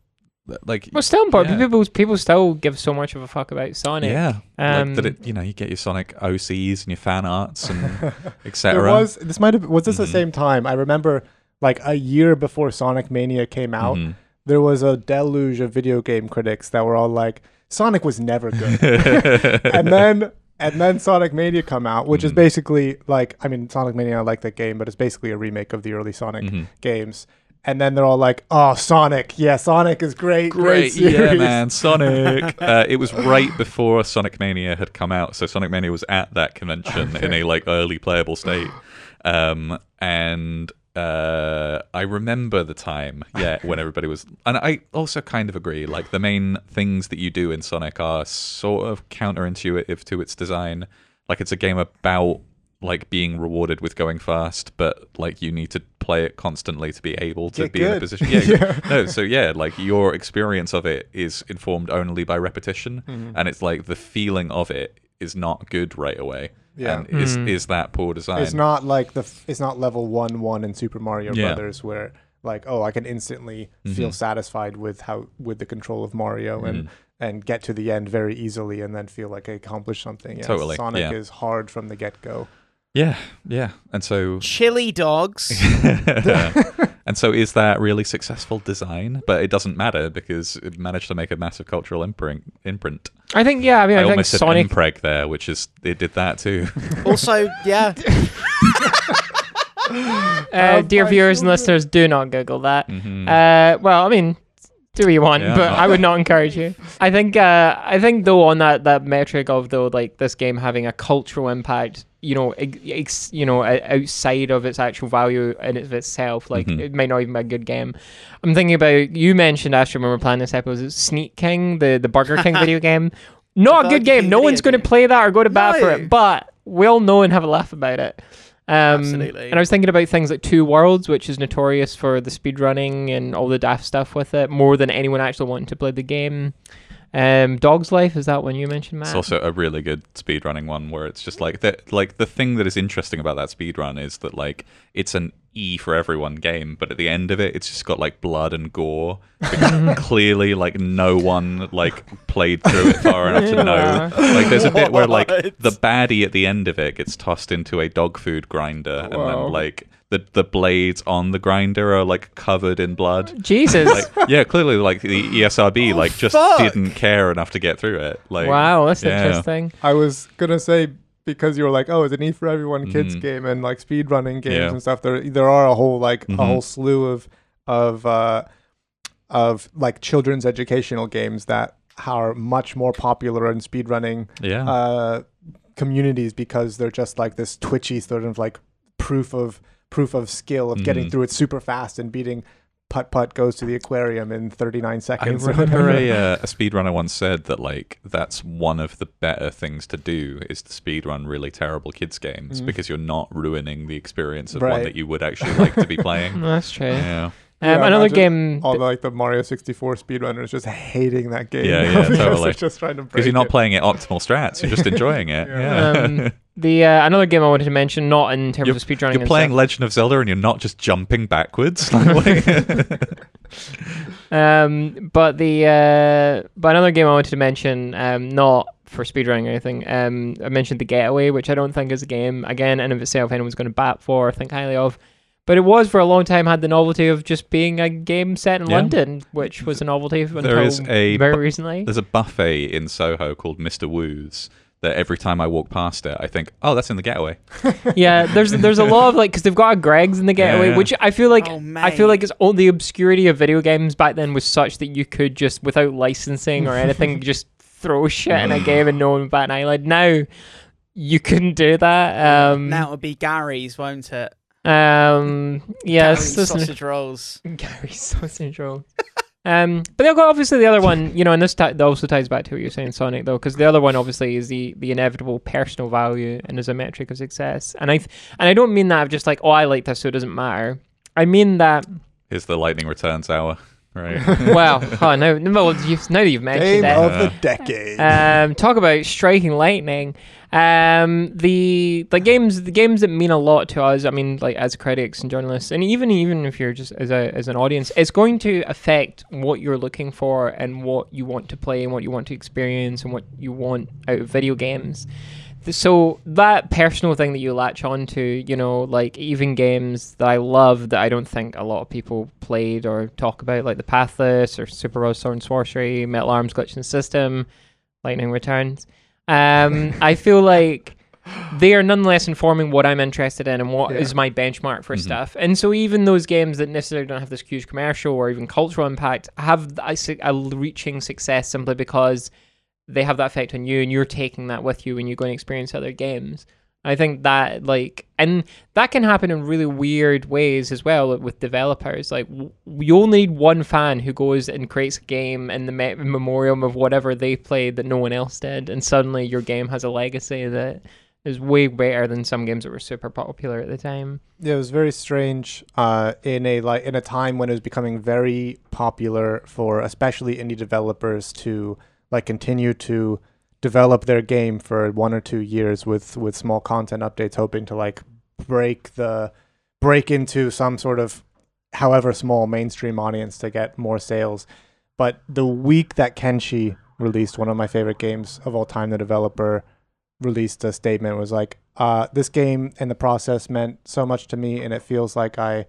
[SPEAKER 4] like
[SPEAKER 1] Well, still important.
[SPEAKER 4] yeah.
[SPEAKER 1] People people still give so much of a fuck about Sonic.
[SPEAKER 4] yeah
[SPEAKER 1] Um,
[SPEAKER 4] like that it you know you get your sonic ocs and your fan arts and
[SPEAKER 6] There
[SPEAKER 4] etc
[SPEAKER 6] was this might have was this the
[SPEAKER 4] Mhm.
[SPEAKER 6] same time? I remember like a year before Sonic Mania came out,
[SPEAKER 4] Mhm.
[SPEAKER 6] there was a deluge of video game critics that were all like, Sonic was never good. and then and then Sonic Mania come out, which is
[SPEAKER 4] Mhm.
[SPEAKER 6] basically like I mean Sonic Mania I like that game, but it's basically a remake of the early Sonic
[SPEAKER 4] Mhm.
[SPEAKER 6] games. And then they're all like, "Oh, Sonic! Yeah, Sonic is great, great,
[SPEAKER 4] Great, yeah, man, Sonic. uh, it was right before Sonic Mania had come out, so Sonic Mania was at that convention in a like early playable state, um, and uh, I remember the time, yeah, when everybody was, and I also kind of agree. Like the main things that you do in Sonic are sort of counterintuitive to its design. Like it's a game about like being rewarded with going fast, but like you need to play it constantly to be able to
[SPEAKER 6] Get
[SPEAKER 4] be in a position. Yeah,
[SPEAKER 6] Yeah.
[SPEAKER 4] no, so yeah, like your experience of it is informed only by repetition,
[SPEAKER 6] Mm-hmm.
[SPEAKER 4] and it's like the feeling of it is not good right away.
[SPEAKER 6] Yeah.
[SPEAKER 4] and is
[SPEAKER 1] Mm.
[SPEAKER 4] is that poor design?
[SPEAKER 6] It's not like the f- it's not level one one in Super Mario
[SPEAKER 4] Yeah.
[SPEAKER 6] Brothers where like oh I can instantly feel
[SPEAKER 4] Mhm.
[SPEAKER 6] satisfied with how with the control of Mario and
[SPEAKER 4] Mhm.
[SPEAKER 6] and get to the end very easily and then feel like I accomplished something. Yeah,
[SPEAKER 4] Totally,
[SPEAKER 6] Sonic
[SPEAKER 4] yeah.
[SPEAKER 6] is hard from the get go.
[SPEAKER 4] Yeah, yeah, and so
[SPEAKER 2] Chili dogs.
[SPEAKER 4] and so is that really successful design? But it doesn't matter because it managed to make a massive cultural imprint. Imprint.
[SPEAKER 1] I think yeah. I mean,
[SPEAKER 4] I,
[SPEAKER 1] I, think
[SPEAKER 4] almost said
[SPEAKER 1] Sonic.
[SPEAKER 4] impreg there, which is it did that too.
[SPEAKER 2] also, yeah,
[SPEAKER 1] Uh, dear viewers and listeners, do not Google that.
[SPEAKER 4] Mhm.
[SPEAKER 1] Uh, well, I mean, do what you want,
[SPEAKER 4] Yeah,
[SPEAKER 1] but
[SPEAKER 4] no.
[SPEAKER 1] I would not encourage you. I think uh, I think though on that that metric of though like this game having a cultural impact, you know, ex, you know, outside of its actual value in of itself, like
[SPEAKER 4] Mhm.
[SPEAKER 1] it might not even be a good game. I'm thinking about you mentioned Astro when we were planning this episode, Sneak King, the the Burger King video game. Not a good game. No one's going to play that or go to bat for it, but we'll know and have a laugh about it. Um,
[SPEAKER 2] Absolutely.
[SPEAKER 1] And I was thinking about things like Two Worlds, which is notorious for the speedrunning and all the daft stuff with it, more than anyone actually wanting to play the game. Um, Dog's Life is that one you mentioned, Matt?
[SPEAKER 4] It's also a really good speedrunning one where it's just like the like the thing that is interesting about that speedrun is that like it's an E for everyone game, but at the end of it it's just got like blood and gore. Because clearly like no one like played through it far enough to know. Like there's a bit where like the baddie at the end of it gets tossed into a dog food grinder and then like the the blades on the grinder are like covered in blood.
[SPEAKER 1] Jesus.
[SPEAKER 4] Like yeah, clearly like the ESRB
[SPEAKER 2] Oh,
[SPEAKER 4] like just
[SPEAKER 2] fuck.
[SPEAKER 4] didn't care enough to get through it. Like
[SPEAKER 1] wow, that's
[SPEAKER 4] yeah.
[SPEAKER 1] interesting.
[SPEAKER 6] I was gonna say because you were like, oh, it's an E for everyone kids
[SPEAKER 4] Mhm.
[SPEAKER 6] game and like speed running games
[SPEAKER 4] Yeah.
[SPEAKER 6] and stuff. There there are a whole like
[SPEAKER 4] Mhm.
[SPEAKER 6] a whole slew of of uh of like children's educational games that are much more popular in speed running
[SPEAKER 4] Yeah.
[SPEAKER 6] uh communities because they're just like this twitchy sort of like proof of proof of skill of getting
[SPEAKER 4] Mhm.
[SPEAKER 6] through it super fast and beating putt putt goes to the aquarium in 39 seconds or
[SPEAKER 4] remember a, uh, a speedrunner once said that like that's one of the better things to do is to speedrun really terrible kids games
[SPEAKER 6] Mm.
[SPEAKER 4] because you're not ruining the experience of one that you would actually like to be playing.
[SPEAKER 1] That's true.
[SPEAKER 4] yeah.
[SPEAKER 1] Um,
[SPEAKER 6] Yeah,
[SPEAKER 1] another game.
[SPEAKER 6] all the, like the Mario 64 speedrunners just hating that game.
[SPEAKER 4] Yeah, yeah,
[SPEAKER 6] because
[SPEAKER 4] totally.
[SPEAKER 6] Just trying to
[SPEAKER 4] Because you're not
[SPEAKER 6] it.
[SPEAKER 4] playing it optimal strats, you're just enjoying it.
[SPEAKER 6] Yeah.
[SPEAKER 4] Yeah.
[SPEAKER 1] um, the uh, another game I wanted to mention, not in terms
[SPEAKER 4] You're-
[SPEAKER 1] of speedrunning.
[SPEAKER 4] you're playing
[SPEAKER 1] stuff.
[SPEAKER 4] Legend of Zelda and you're not just jumping backwards.
[SPEAKER 1] Um, but the uh, but another game I wanted to mention, um, not for speedrunning or anything. Um, I mentioned the Getaway, which I don't think is a game again in of itself anyone's going to bat for or think highly of. But it was for a long time had the novelty of just being a game set in
[SPEAKER 4] Yeah.
[SPEAKER 1] London, which was a novelty until
[SPEAKER 4] There is a
[SPEAKER 1] very
[SPEAKER 4] bu-
[SPEAKER 1] recently.
[SPEAKER 4] There's a buffet in Soho called Mr. Woo's that every time I walk past it, I think, oh, that's in the getaway.
[SPEAKER 1] yeah, there's there's a lot of like because they've got a Greggs in the Getaway,
[SPEAKER 4] Yeah.
[SPEAKER 1] which I feel like
[SPEAKER 2] Oh,
[SPEAKER 1] I feel like it's all the obscurity of video games back then was such that you could just without licensing or anything just throw shit in a game and no one would bat an eyelid. Now you couldn't do that. Um,
[SPEAKER 2] now it'll be Gary's, won't it?
[SPEAKER 1] um, yes,
[SPEAKER 2] Gary's sausage rolls.
[SPEAKER 1] Gary Sausage Roll. Um, but they've got obviously the other one, you know, and this ti- that also ties back to what you're saying, Sonic, though, because the other one obviously is the the inevitable personal value and is a metric of success. And I th- and I don't mean that of just like, oh, I like this, so it doesn't matter. I mean that.
[SPEAKER 4] Here's the lightning returns hour. Right.
[SPEAKER 1] Well, oh no, no, well, you've, now that you've mentioned
[SPEAKER 6] Game
[SPEAKER 1] it,
[SPEAKER 6] of the decade.
[SPEAKER 1] um, talk about striking lightning. Um, the the games the games that mean a lot to us. I mean, like as critics and journalists, and even even if you're just as a as an audience, it's going to affect what you're looking for and what you want to play and what you want to experience and what you want out of video games. So that personal thing that you latch onto, you know, like even games that I love that I don't think a lot of people played or talk about, like the Pathless or Superbros Sword and Sworcery, Metal Arms Glitch the System, Lightning Returns. Um, I feel like they are nonetheless informing what I'm interested in and what is
[SPEAKER 6] Yeah.
[SPEAKER 1] my benchmark for
[SPEAKER 4] Mhm.
[SPEAKER 1] stuff. And so even those games that necessarily don't have this huge commercial or even cultural impact have a, su- a reaching success simply because they have that effect on you and you're taking that with you when you go and experience other games. I think that like and that can happen in really weird ways as well with developers. Like you only need one fan who goes and creates a game in the me- memoriam of whatever they played that no one else did, and suddenly your game has a legacy that is way better than some games that were super popular at the time.
[SPEAKER 6] Yeah, it was very strange uh, in a like in a time when it was becoming very popular for especially indie developers to like continue to develop their game for one or two years with with small content updates, hoping to like break the break into some sort of however small mainstream audience to get more sales. But the week that Kenshi released one of my favorite games of all time, the developer released a statement was like, uh, "This game in the process meant so much to me, and it feels like I,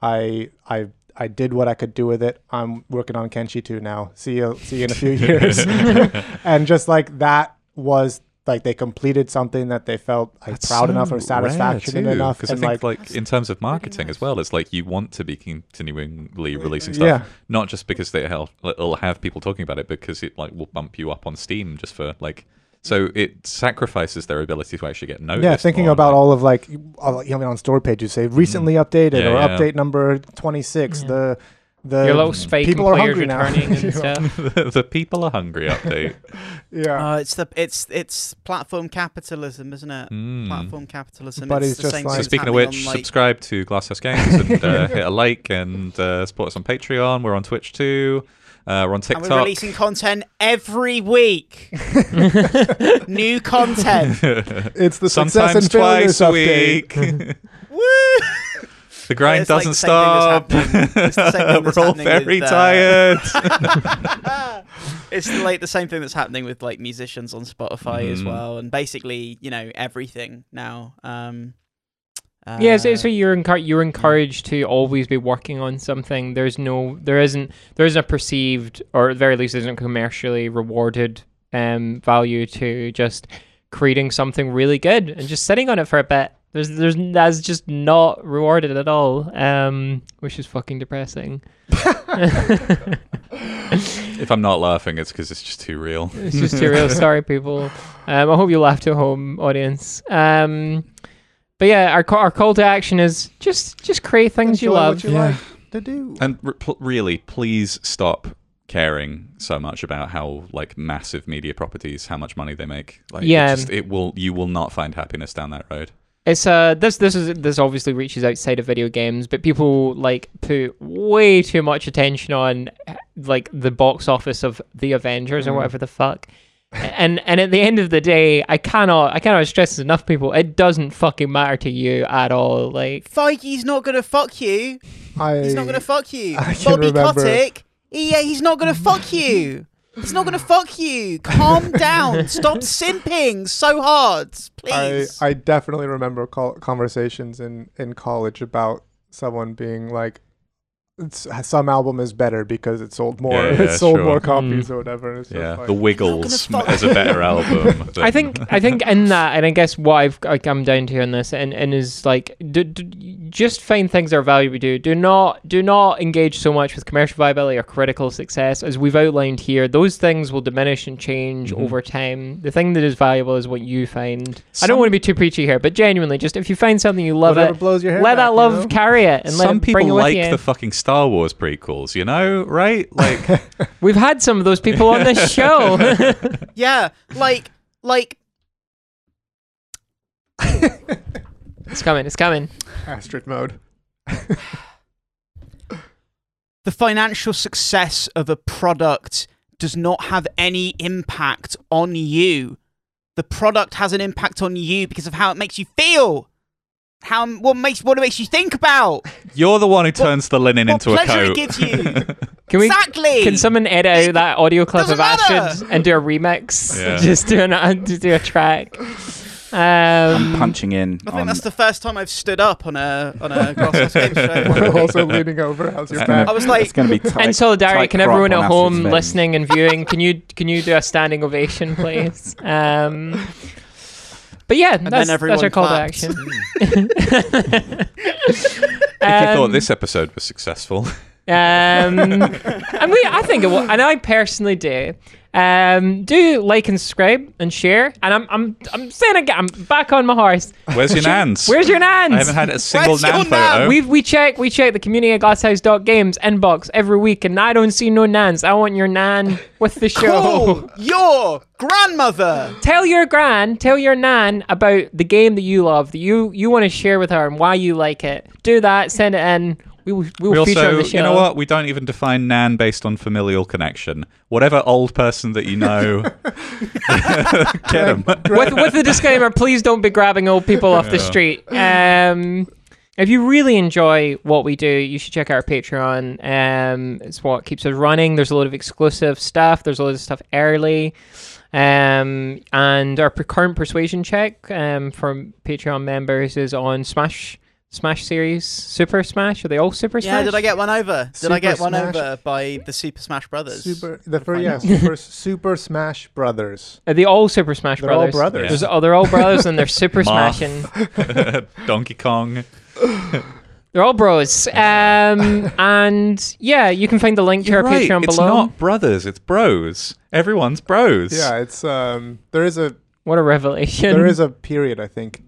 [SPEAKER 6] I, I, I did what I could do with it. I'm working on Kenshi 2 now. See you, see you in a few years." and just like that was like they completed something that they felt like proud enough or satisfaction enough,
[SPEAKER 4] Because I
[SPEAKER 6] and
[SPEAKER 4] think,
[SPEAKER 6] like,
[SPEAKER 4] like, in terms of marketing as well, it's like you want to be continually releasing stuff,
[SPEAKER 6] Yeah.
[SPEAKER 4] not just because they help, it'll have people talking about it, because it like will bump you up on Steam just for like. So it sacrifices their ability to actually get noticed.
[SPEAKER 6] yeah, thinking
[SPEAKER 4] more,
[SPEAKER 6] about
[SPEAKER 4] like-
[SPEAKER 6] all of like all, you know, on store pages say recently updated
[SPEAKER 4] Yeah,
[SPEAKER 6] or
[SPEAKER 4] yeah.
[SPEAKER 6] update number twenty six.
[SPEAKER 1] Yeah.
[SPEAKER 6] The the
[SPEAKER 1] Your little spike
[SPEAKER 6] people are
[SPEAKER 1] players
[SPEAKER 6] hungry now.
[SPEAKER 1] returning and
[SPEAKER 6] You know?
[SPEAKER 1] stuff.
[SPEAKER 4] the people are hungry update.
[SPEAKER 6] yeah.
[SPEAKER 2] Uh, it's the it's it's platform capitalism, isn't it?
[SPEAKER 4] Mm.
[SPEAKER 2] Platform capitalism.
[SPEAKER 6] But
[SPEAKER 2] it's
[SPEAKER 6] it's
[SPEAKER 2] the
[SPEAKER 6] just
[SPEAKER 2] same
[SPEAKER 6] like-
[SPEAKER 4] So speaking of which,
[SPEAKER 2] on, like-
[SPEAKER 4] subscribe to Glasshouse Games and uh, hit a like and uh, support us on Patreon. We're on Twitch too. Uh, we're on
[SPEAKER 2] and
[SPEAKER 4] TikTok.
[SPEAKER 2] we're releasing content every week. New content.
[SPEAKER 6] it's the success
[SPEAKER 4] Sometimes
[SPEAKER 6] and failures
[SPEAKER 4] twice a
[SPEAKER 6] update.
[SPEAKER 4] week.
[SPEAKER 2] Woo!
[SPEAKER 4] the grind
[SPEAKER 2] It's like
[SPEAKER 4] doesn't
[SPEAKER 2] the same thing
[SPEAKER 4] stop.
[SPEAKER 2] that's happening- it's the same thing that's
[SPEAKER 4] we're all
[SPEAKER 2] happening
[SPEAKER 4] very
[SPEAKER 2] with, uh,
[SPEAKER 4] tired.
[SPEAKER 2] it's like the same thing that's happening with like musicians on Spotify as
[SPEAKER 4] Mhm.
[SPEAKER 2] well, and basically, you know, everything now. Um,
[SPEAKER 1] Yeah, so,
[SPEAKER 2] uh,
[SPEAKER 1] so you're encour- you're encouraged to always be working on something. There's no, there isn't, there isn't a perceived, or at the very least, isn't commercially rewarded um value to just creating something really good and just sitting on it for a bit. There's, there's, that's just not rewarded at all. Um, which is fucking depressing.
[SPEAKER 4] if I'm not laughing, it's because it's just too real.
[SPEAKER 1] It's just too real. Sorry, people. Um, I hope you laughed at home, audience. Um, but yeah, our our call to action is just just create things you love.
[SPEAKER 6] what you
[SPEAKER 4] Yeah.
[SPEAKER 6] like to do.
[SPEAKER 4] And re- pl- really, please stop caring so much about how like massive media properties, how much money they make. Like,
[SPEAKER 1] Yeah.
[SPEAKER 4] it, just, it will. You will not find happiness down that road.
[SPEAKER 1] It's uh this this is this obviously reaches outside of video games, but people like put way too much attention on like the box office of the Avengers or
[SPEAKER 6] Mm.
[SPEAKER 1] whatever the fuck. And and at the end of the day, I cannot I cannot stress this enough people. It doesn't fucking matter to you at all. Like
[SPEAKER 2] Feige's not gonna fuck you.
[SPEAKER 6] I,
[SPEAKER 2] He's not gonna fuck you.
[SPEAKER 6] I can
[SPEAKER 2] Bobby
[SPEAKER 6] remember-
[SPEAKER 2] Kotick, yeah, he's not gonna fuck you. He's not gonna fuck you. Calm down. Stop simping so hard, please.
[SPEAKER 6] I I definitely remember call, conversations in, in college about someone being like, it's, some album is better because it sold more.
[SPEAKER 4] Yeah, yeah,
[SPEAKER 6] it sold
[SPEAKER 4] sure.
[SPEAKER 6] more copies
[SPEAKER 1] Mm.
[SPEAKER 6] or whatever. It's
[SPEAKER 4] Yeah,
[SPEAKER 6] like-
[SPEAKER 4] The Wiggles
[SPEAKER 2] Not gonna
[SPEAKER 4] as a better album.
[SPEAKER 1] I think I think in that, and I guess what I've I come down to here in this, and, and is like, do, do, just find things that are valuable. Do do not do not engage so much with commercial viability or critical success, as we've outlined here. Those things will diminish and change
[SPEAKER 4] Mhm.
[SPEAKER 1] over time. The thing that is valuable is what you find. I don't want to be too preachy here, but genuinely, just if you find something you love
[SPEAKER 6] whatever
[SPEAKER 1] it,
[SPEAKER 6] blows your hair
[SPEAKER 1] let
[SPEAKER 6] back,
[SPEAKER 1] that
[SPEAKER 6] you
[SPEAKER 1] love
[SPEAKER 6] know?
[SPEAKER 1] carry it, and let
[SPEAKER 4] some
[SPEAKER 1] it bring
[SPEAKER 4] people
[SPEAKER 1] it with
[SPEAKER 4] like
[SPEAKER 1] you.
[SPEAKER 4] the fucking Star Wars prequels, you know, right? Like,
[SPEAKER 1] We've had some of those people on this show.
[SPEAKER 2] yeah, like like
[SPEAKER 1] it's coming. It's coming.
[SPEAKER 6] Astrid mode.
[SPEAKER 2] the financial success of a product does not have any impact on you. The product has an impact on you because of how it makes you feel. How what makes what it makes you think about.
[SPEAKER 4] you're the one who turns the linen
[SPEAKER 2] what
[SPEAKER 4] into a
[SPEAKER 2] pleasure it gives you.
[SPEAKER 1] Can we?
[SPEAKER 2] exactly.
[SPEAKER 1] Can someone edit out that audio clip
[SPEAKER 2] Doesn't
[SPEAKER 1] of Astrid
[SPEAKER 2] matter.
[SPEAKER 1] and do a remix?
[SPEAKER 4] Yeah.
[SPEAKER 1] Just do an just do a track.
[SPEAKER 5] I'm
[SPEAKER 1] Um,
[SPEAKER 5] punching in.
[SPEAKER 2] I think
[SPEAKER 5] on,
[SPEAKER 2] that's the first time I've stood up on a on a Glasshouse Games show.
[SPEAKER 6] We're also leaning over. How's your back?
[SPEAKER 5] gonna,
[SPEAKER 2] I was like-
[SPEAKER 5] it's going to be tight,
[SPEAKER 1] in solidarity, can everyone at home listening and viewing, can you can you do a standing ovation, please? Um, but yeah,
[SPEAKER 2] then
[SPEAKER 1] that's, that's
[SPEAKER 2] everyone
[SPEAKER 1] our call
[SPEAKER 2] claps.
[SPEAKER 1] to action.
[SPEAKER 4] if you thought
[SPEAKER 1] Um,
[SPEAKER 4] this episode was successful,
[SPEAKER 1] Um, and we, I think it will, and I personally do. Um, do like and subscribe and share. And I'm, I'm, I'm saying again, I'm back on my horse.
[SPEAKER 4] where's your nans?
[SPEAKER 1] Where's your nans?
[SPEAKER 4] I haven't had a single
[SPEAKER 2] Where's your
[SPEAKER 4] nan
[SPEAKER 2] nan?
[SPEAKER 4] photo.
[SPEAKER 1] We we check we check the community at glasshouse.games inbox every week, and I don't see no nans. I want your nan with the show.
[SPEAKER 2] Call your grandmother.
[SPEAKER 1] Tell your gran, tell your nan about the game that you love, that you you want to share with her, and why you like it. Do that. Send it in. We will we will
[SPEAKER 4] we
[SPEAKER 1] feature on the show.
[SPEAKER 4] you know what? We don't even define nan based on familial connection. Whatever old person that you know, get them.
[SPEAKER 1] with with the disclaimer, please don't be grabbing old people off the street. Um, if you really enjoy what we do, you should check out our Patreon. Um, it's what keeps us running. There's a lot of exclusive stuff. There's a lot of stuff early. Um, and our current persuasion check um, from Patreon members is on Smash Smash series, Super Smash. Are they all Super Smash?
[SPEAKER 2] Yeah, did I get one over? Did I get one
[SPEAKER 6] Smash-
[SPEAKER 2] over by the Super Smash Brothers?
[SPEAKER 6] Super the
[SPEAKER 2] The
[SPEAKER 6] first yeah. Super Super Smash Brothers.
[SPEAKER 1] Are they all Super Smash
[SPEAKER 6] They're all
[SPEAKER 1] Brothers?
[SPEAKER 6] brothers.
[SPEAKER 1] There's, oh, they're all brothers and they're Super
[SPEAKER 4] Marth.
[SPEAKER 1] smashing.
[SPEAKER 4] Donkey Kong.
[SPEAKER 1] They're all bros. Um, and yeah, you can find the link to
[SPEAKER 4] You're
[SPEAKER 1] our
[SPEAKER 4] right.
[SPEAKER 1] Patreon
[SPEAKER 4] it's
[SPEAKER 1] below.
[SPEAKER 4] It's not brothers. It's bros. Everyone's bros.
[SPEAKER 6] Yeah, it's um there is a
[SPEAKER 1] What a revelation!
[SPEAKER 6] there is a period I think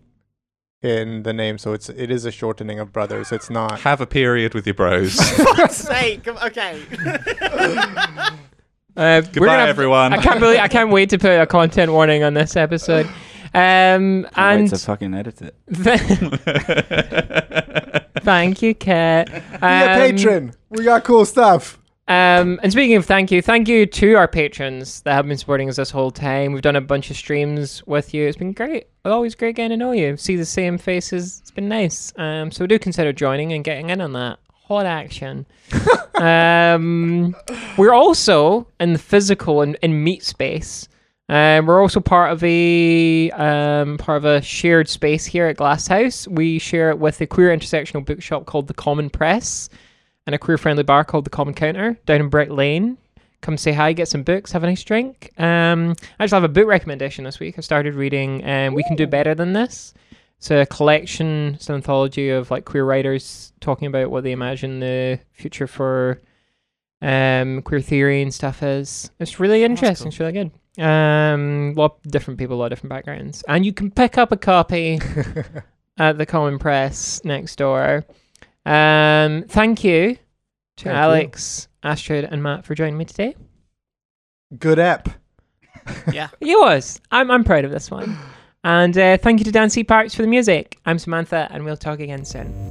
[SPEAKER 6] in the name, so it's it is a shortening of brothers. It's not
[SPEAKER 4] Have a period with your bros.
[SPEAKER 2] For fuck's sake. Okay.
[SPEAKER 1] Uh, we're
[SPEAKER 4] Goodbye,
[SPEAKER 1] gonna have-
[SPEAKER 4] everyone.
[SPEAKER 1] I can't believe I can't wait to put a content warning on this episode. Um,
[SPEAKER 5] Can't wait
[SPEAKER 1] and
[SPEAKER 5] to fucking edit it.
[SPEAKER 1] thank you, Kit.
[SPEAKER 6] be a
[SPEAKER 1] Um,
[SPEAKER 6] patron. We got cool stuff.
[SPEAKER 1] Um, and speaking of thank you, thank you to our patrons that have been supporting us this whole time. We've done a bunch of streams with you. It's been great. Always great getting to know you. See the same faces. It's been nice. Um, so do consider joining and getting in on that hot action. um, we're also in the physical and in meat space. Um, we're also part of a um, part of a shared space here at Glasshouse. We share it with a queer intersectional bookshop called the Common Press and a queer friendly bar called the Common Counter down in Brick Lane. Come say hi, get some books, have a nice drink. Um, I actually have a book recommendation this week. I started reading um, We Can Do Better Than This. It's a collection, it's an anthology of like queer writers talking about what they imagine the future for um, queer theory and stuff is. It's really interesting.
[SPEAKER 2] cool.
[SPEAKER 1] It's really good. Um, a lot of different people, a lot of different backgrounds, and you can pick up a copy at the Common Press next door. Um, thank you to
[SPEAKER 6] Thank you.
[SPEAKER 1] Alex, Astrid, and Matt for joining me today.
[SPEAKER 6] Good app.
[SPEAKER 2] Yeah.
[SPEAKER 1] It was. I'm I'm proud of this one. And uh, thank you to Dan C. Parks for the music. I'm Samantha, and we'll talk again soon.